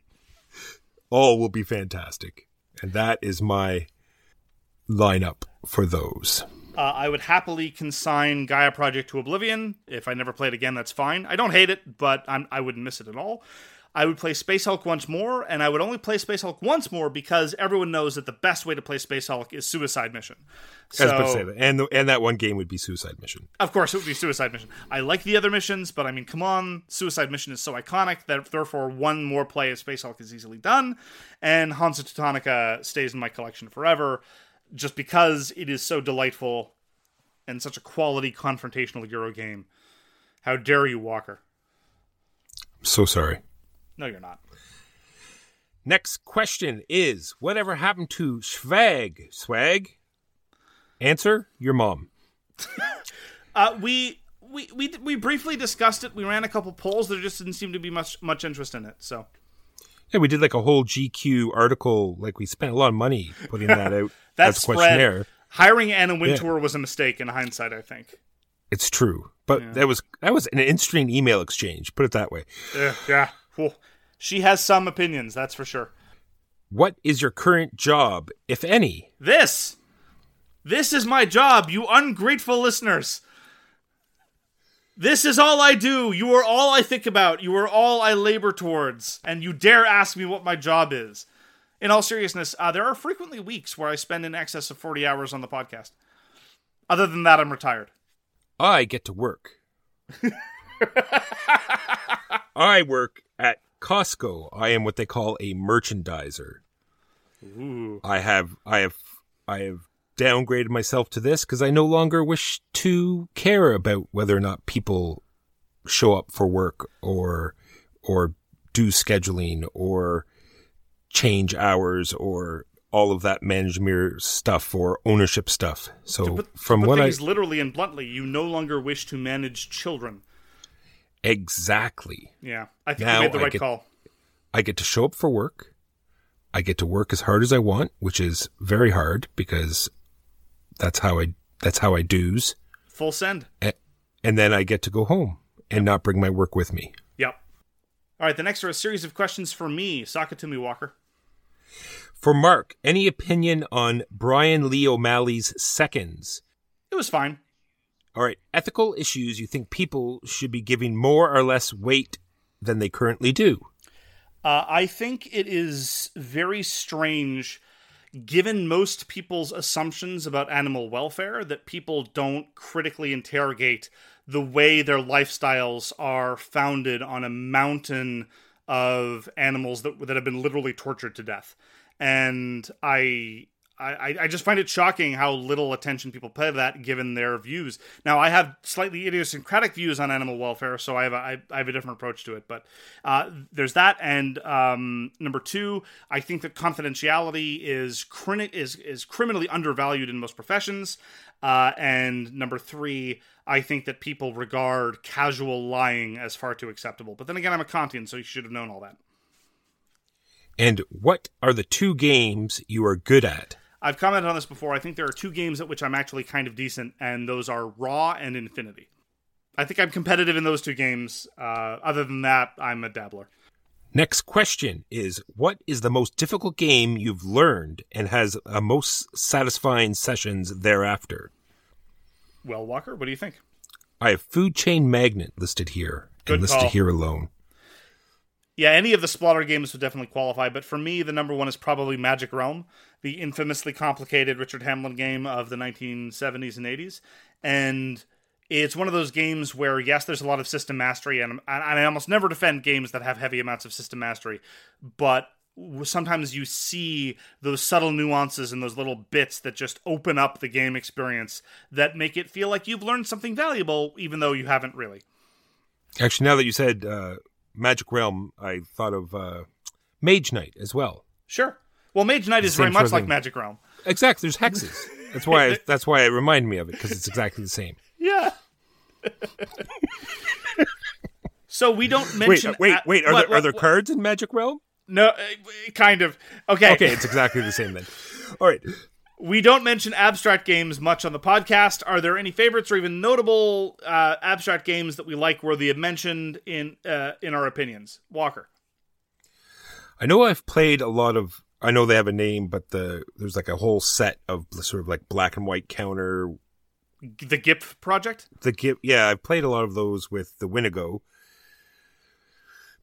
all will be fantastic, and that is my lineup for those. Uh, I would happily consign Gaia Project to Oblivion. If I never play it again, that's fine. I don't hate it, but I'm, I wouldn't miss it at all. I would play Space Hulk once more, and I would only play Space Hulk once more because everyone knows that the best way to play Space Hulk is Suicide Mission. I was about to So- that, and the, and that one game would be Suicide Mission. Of course, it would be Suicide Mission. I like the other missions, but I mean, come on, Suicide Mission is so iconic that therefore one more play of Space Hulk is easily done, and Hansa Teutonica stays in my collection forever, just because it is so delightful and such a quality confrontational Euro game. How dare you, Walker? I'm so sorry. No, you're not. Next question is whatever happened to Swag? Swag? Answer your mom. Uh, we. We, we, we briefly discussed it. We ran a couple polls. There just didn't seem to be much much interest in it. So Yeah, we did like a whole GQ article. Like we spent a lot of money putting that out That's as questionnaire. Hiring Anna Wintour was a mistake in hindsight. I think. It's true, but that was that was an interesting email exchange. Put it that way. Yeah, yeah. Whew. She has some opinions, that's for sure. What is your current job, if any? This, this is my job, you ungrateful listeners. This is all I do. You are all I think about. You are all I labor towards. And you dare ask me what my job is. In all seriousness, uh, there are frequently weeks where I spend in excess of 40 hours on the podcast. Other than that, I'm retired. I get to work. I work at Costco. I am what they call a merchandiser. Ooh. I have I have I have downgraded myself to this because I no longer wish to care about whether or not people show up for work or or do scheduling or change hours or all of that management stuff or ownership stuff. So But, from but what I literally and bluntly, you no longer wish to manage children. Exactly Yeah, I think Now you made the I right get- call. I get to show up for work. I get to work as hard as I want, which is very hard because that's how I that's how I do's. Full send. A- And then I get to go home and not bring my work with me. Yep. All right, the next are a series of questions for me. Sock it to me, Walker. For Mark, any opinion on Brian Lee O'Malley's seconds? It was fine. All right, ethical issues you think people should be giving more or less weight than they currently do. Uh, I think it is very strange, given most people's assumptions about animal welfare, that people don't critically interrogate the way their lifestyles are founded on a mountain of animals that that have been literally tortured to death. And I. I, I just find it shocking how little attention people pay to that given their views. Now, I have slightly idiosyncratic views on animal welfare, so I have a, I, I have a different approach to it. But uh, there's that, and um, number two, I think that confidentiality is crini- is is criminally undervalued in most professions. Uh, and number three, I think that people regard casual lying as far too acceptable. But then again, I'm a Kantian, so you should have known all that. And what are the two games you are good at? I've commented on this before. I think there are two games at which I'm actually kind of decent, and those are Ra and Infinity. I think I'm competitive in those two games. Uh, other than that, I'm a dabbler. Next question is What is the most difficult game you've learned and has a most satisfying sessions thereafter? Well, Walker, what do you think? I have Food Chain Magnate listed here Good and listed call. here alone. Yeah, any of the Splotter games would definitely qualify, but for me, the number one is probably Magic Realm, the infamously complicated Richard Hamblen game of the 1970s and 80s. And it's one of those games where, yes, there's a lot of system mastery, and, I almost never defend games that have heavy amounts of system mastery, but sometimes you see those subtle nuances and those little bits that just open up the game experience that make it feel like you've learned something valuable, even though you haven't really. Actually, now that you said uh, Magic Realm, I thought of uh, Mage Knight as well. Sure. Well, Mage Knight is very much like. Magic Realm. Exactly, there's hexes. That's why. I, that's why it reminded me of it because it's exactly the same. Yeah. so we don't mention. uh, wait, uh, wait. Are what- there are there what- cards in Magic Realm? No, uh, kind of. Okay. Okay, it's exactly the same then. All right. We don't mention abstract games much on the podcast. Are there any favorites or even notable uh, abstract games that we like worthy of mentioned in uh, in our opinions? Walker. I know I've played a lot of. I know they have a name, but the there's like a whole set of sort of like black and white counter. The GIPF project. The gi- yeah, I've played a lot of those with the Winigo.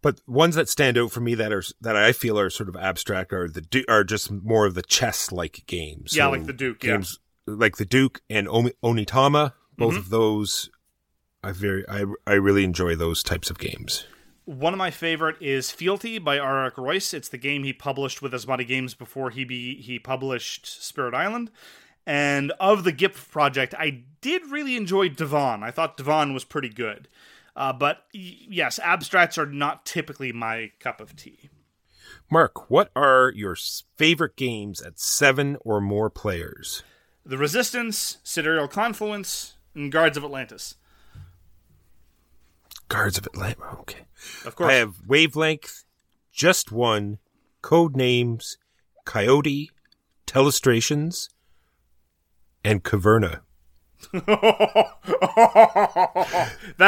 But ones that stand out for me that are that I feel are sort of abstract are the are just more of the chess like games. Yeah, So like the Duke, yeah. games like the Duke and Onitama. Both mm-hmm. of those, I very I I really enjoy those types of games. One of my favorite is Fealty by Eric Reuss. It's the game he published with Asmadi Games before he be he published Spirit Island. And of the GIPF project, I did really enjoy DVONN. I thought DVONN was pretty good. Uh, but yes, abstracts are not typically my cup of tea. Mark, what are your favorite games at seven or more players? The Resistance, Sidereal Confluence, and Guards of Atlantis. Guards of Atlanta. Okay. Of course. I have Wavelength, Just One, Code Names, Coyote, Telestrations, and Caverna. that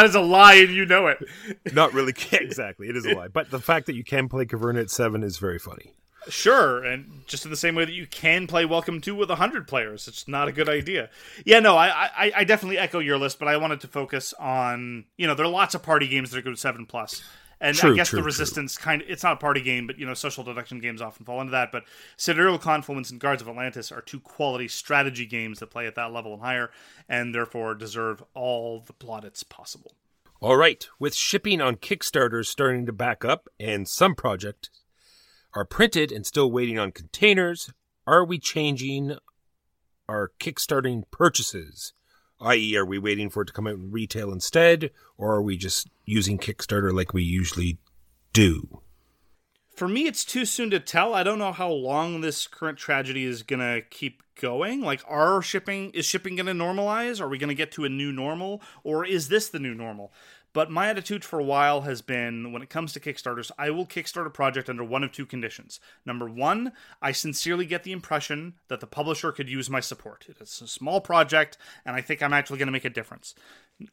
is a lie, and you know it. Not really exactly. It is a lie. But the fact that you can play Caverna at seven is very funny. Sure, and just in the same way that you can play Welcome to with hundred players, it's not a good idea. Yeah, no, I, I I definitely echo your list, but I wanted to focus on you know there are lots of party games that are good seven plus, and I guess true, the true. Resistance kind of it's not a party game, but you know social deduction games often fall into that. But Sidereal Confluence and Guards of Atlantis are two quality strategy games that play at that level and higher, and therefore deserve all the plaudits possible. All right, with shipping on Kickstarter starting to back up and some projects are printed and still waiting on containers, are we changing our kickstarting purchases? I.e., are we waiting for it to come out in retail instead, or are we just using Kickstarter like we usually do? For me, it's too soon to tell. I don't know how long this current tragedy is gonna keep going. Like, are shipping is shipping gonna normalize? Are we gonna get to a new normal, or is this the new normal? But my attitude for a while has been when it comes to Kickstarters, I will kickstart a project under one of two conditions. Number one, I sincerely get the impression that the publisher could use my support. It's a small project, and I think I'm actually going to make a difference.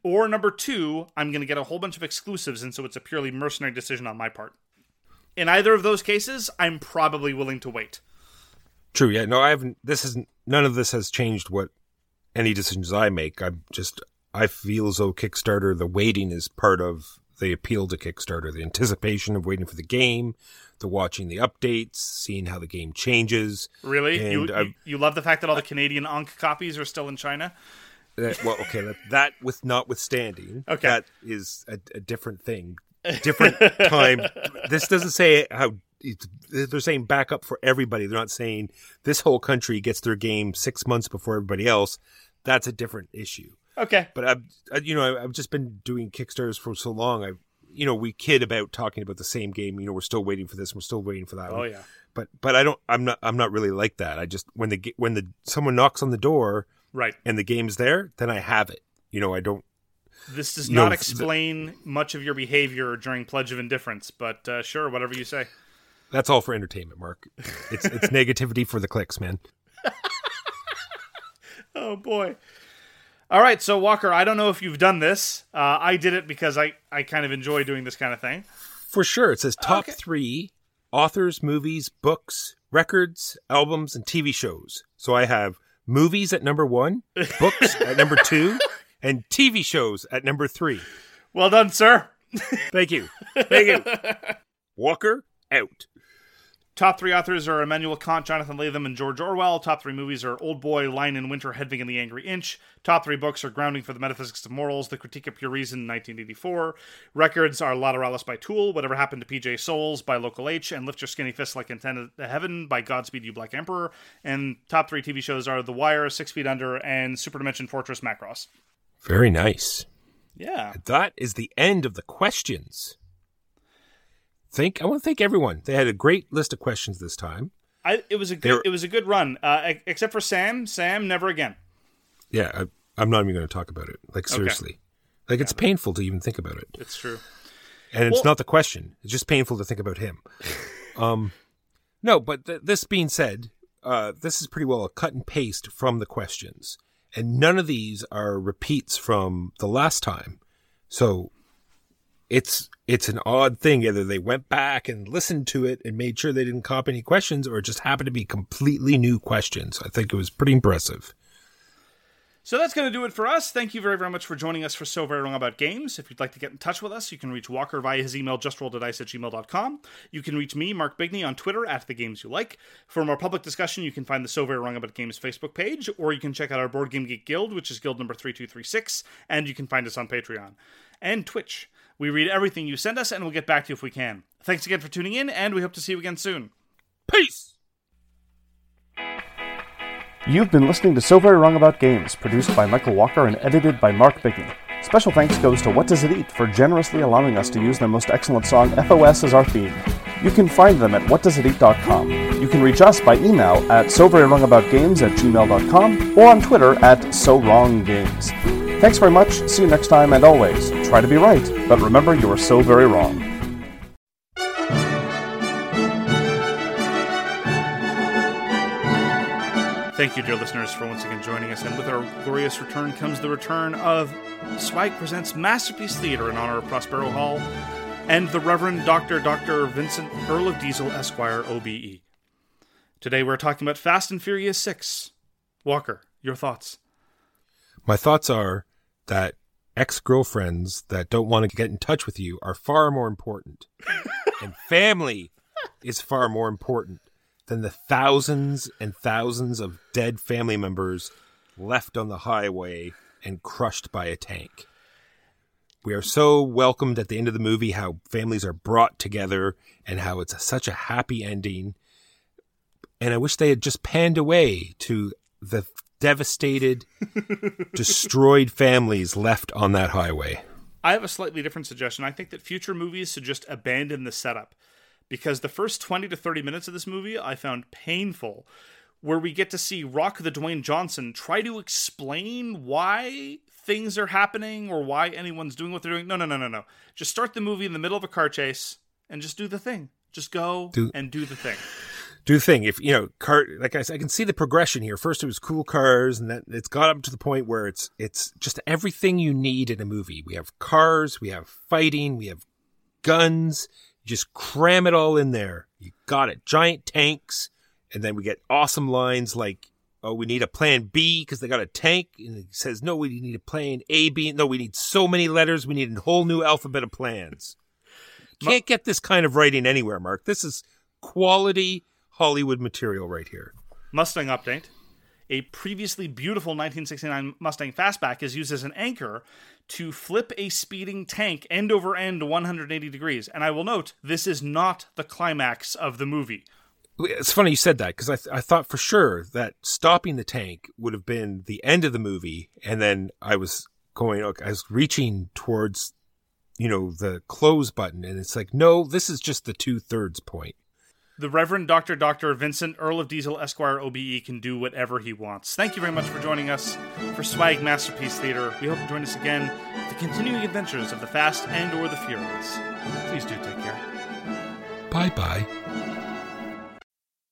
Or number two, I'm going to get a whole bunch of exclusives, and so it's a purely mercenary decision on my part. In either of those cases, I'm probably willing to wait. True. Yeah. No, I haven't. This isn't. None of this has changed what any decisions I make. I'm just. I feel as though Kickstarter, the waiting is part of the appeal to Kickstarter. The anticipation of waiting for the game, the watching the updates, seeing how the game changes. Really? You, And you, you love the fact that all the Canadian Ankh copies are still in China? That, well, okay, that, that with notwithstanding, Okay. that is a, a different thing, different time. This doesn't say how it's, they're saying back up for everybody. They're not saying this whole country gets their game six months before everybody else. That's a different issue. Okay. But I've, I, you know, I've just been doing Kickstarters for so long. I, you know, we kid about talking about the same game. You know, we're still waiting for this. We're still waiting for that. Oh, one. yeah. But but I don't. I'm not. I'm not really like that. I just when the when the someone knocks on the door Right. and the game's there, then I have it. You know, I don't. This does not know, explain much of your behavior during Pledge of Indifference, but uh, sure, whatever you say. That's all for entertainment, Mark. It's it's negativity for the clicks, man. Oh boy. All right, so Walker, I don't know if you've done this. Uh, I did it because I, I kind of enjoy doing this kind of thing. For sure, it says top Okay. three authors, movies, books, records, albums, and TV shows. So I have movies at number one, books at number two, and TV shows at number three. Well done, sir. Thank you. Thank you. Walker out. Top three authors are Immanuel Kant, Jonathan Lethem, and George Orwell. Top three movies are Old Boy, Lion in Winter, Hedwig and the Angry Inch. Top three books are Grounding for the Metaphysics of Morals, The Critique of Pure Reason, 1984. Records are Lateralus by Tool, Whatever Happened to PJ Soles by Local H, and Lift Your Skinny Fist Like Antennas to Heaven by Godspeed You Black Emperor. And top three TV shows are The Wire, Six Feet Under, and Super Dimension Fortress Macross. Very nice. Yeah. That is the end of the questions. Thank I want to thank everyone. They had a great list of questions this time. I, it was a good it was a good run. Uh, except for Sam. Sam, never again. Yeah, I, I'm not even going to talk about it. Like seriously, like it's painful to even think about it, It's true. and it's Well- not the question. It's just painful to think about him. um, no, but th- this being said, uh, this is pretty well a cut and paste from the questions, and none of these are repeats from the last time. So it's it's an odd thing. Either they went back and listened to it and made sure they didn't copy any questions, or it just happened to be completely new questions. I think it was pretty impressive. So that's going to do it for us. Thank you very, very much for joining us for So Very Wrong About Games. If you'd like to get in touch with us, you can reach Walker via his email, justrolledadice at gmail.com. You can reach me, Mark Bigney, on Twitter at The Games You Like. For more public discussion, you can find the So Very Wrong About Games Facebook page, or you can check out our Board Game Geek Guild, which is guild number 3236, and you can find us on Patreon and Twitch. We read everything you send us, and we'll get back to you if we can. Thanks again for tuning in, and we hope to see you again soon. Peace. You've been listening to So Very Wrong About Games, produced by Michael Walker and edited by Mark Bigney. Special thanks goes to What Does It Eat for generously allowing us to use their most excellent song, FOS, as our theme. You can find them at whatdoesiteat.com. You can reach us by email at soverywrongaboutgames at gmail.com or on Twitter at SoWrongGames. Thanks very much, see you next time, and always, try to be right, but remember you are so very wrong. Thank you, dear listeners, for once again joining us. And with our glorious return comes the return of Spike Presents Masterpiece Theater in honor of Prospero Hall and the Reverend Dr. Dr. Vincent Earl of Diesel, Esquire, OBE. Today we're talking about Fast and Furious 6. Walker, your thoughts? My thoughts are that ex girlfriends that don't want to get in touch with you are far more important. and family is far more important than the thousands and thousands of dead family members left on the highway and crushed by a tank. We are so welcomed at the end of the movie how families are brought together and how it's a, such a happy ending. And I wish they had just panned away to the devastated, destroyed families left on that highway. I have a slightly different suggestion. I think that future movies should just abandon the setup because the first 20 to 30 minutes of this movie I found painful, where we get to see Rock the Dwayne Johnson try to explain why things are happening or why anyone's doing what they're doing. No, no, no, no, no. Just start the movie in the middle of a car chase and just do the thing. Just go Do- and do the thing. Do the thing. If you know, car like I said, I can see the progression here. First, it was cool cars, and then it's got up to the point where it's it's just everything you need in a movie. We have cars, we have fighting, we have guns. You just cram it all in there. You got it. Giant tanks, and then we get awesome lines like, "Oh, we need a plan B because they got a tank," and he says, "No, we need a plan A, B. No, we need so many letters. We need a whole new alphabet of plans." Can't get this kind of writing anywhere, Mark. This is quality Hollywood material right here. Mustang update. A previously beautiful 1969 Mustang Fastback is used as an anchor to flip a speeding tank end over end 180 degrees. And I will note, this is not the climax of the movie. It's funny you said that because I, th- I thought for sure that stopping the tank would have been the end of the movie, and then I was going, okay, I was reaching towards, you know, the close button, and it's like, no, this is just the two thirds point. The Reverend Dr. Dr. Vincent Earl of Diesel Esquire OBE can do whatever he wants. Thank you very much for joining us for Swag Masterpiece Theater. We hope you join us again for the continuing adventures of the Fast and or the Furious. Please do take care. Bye bye.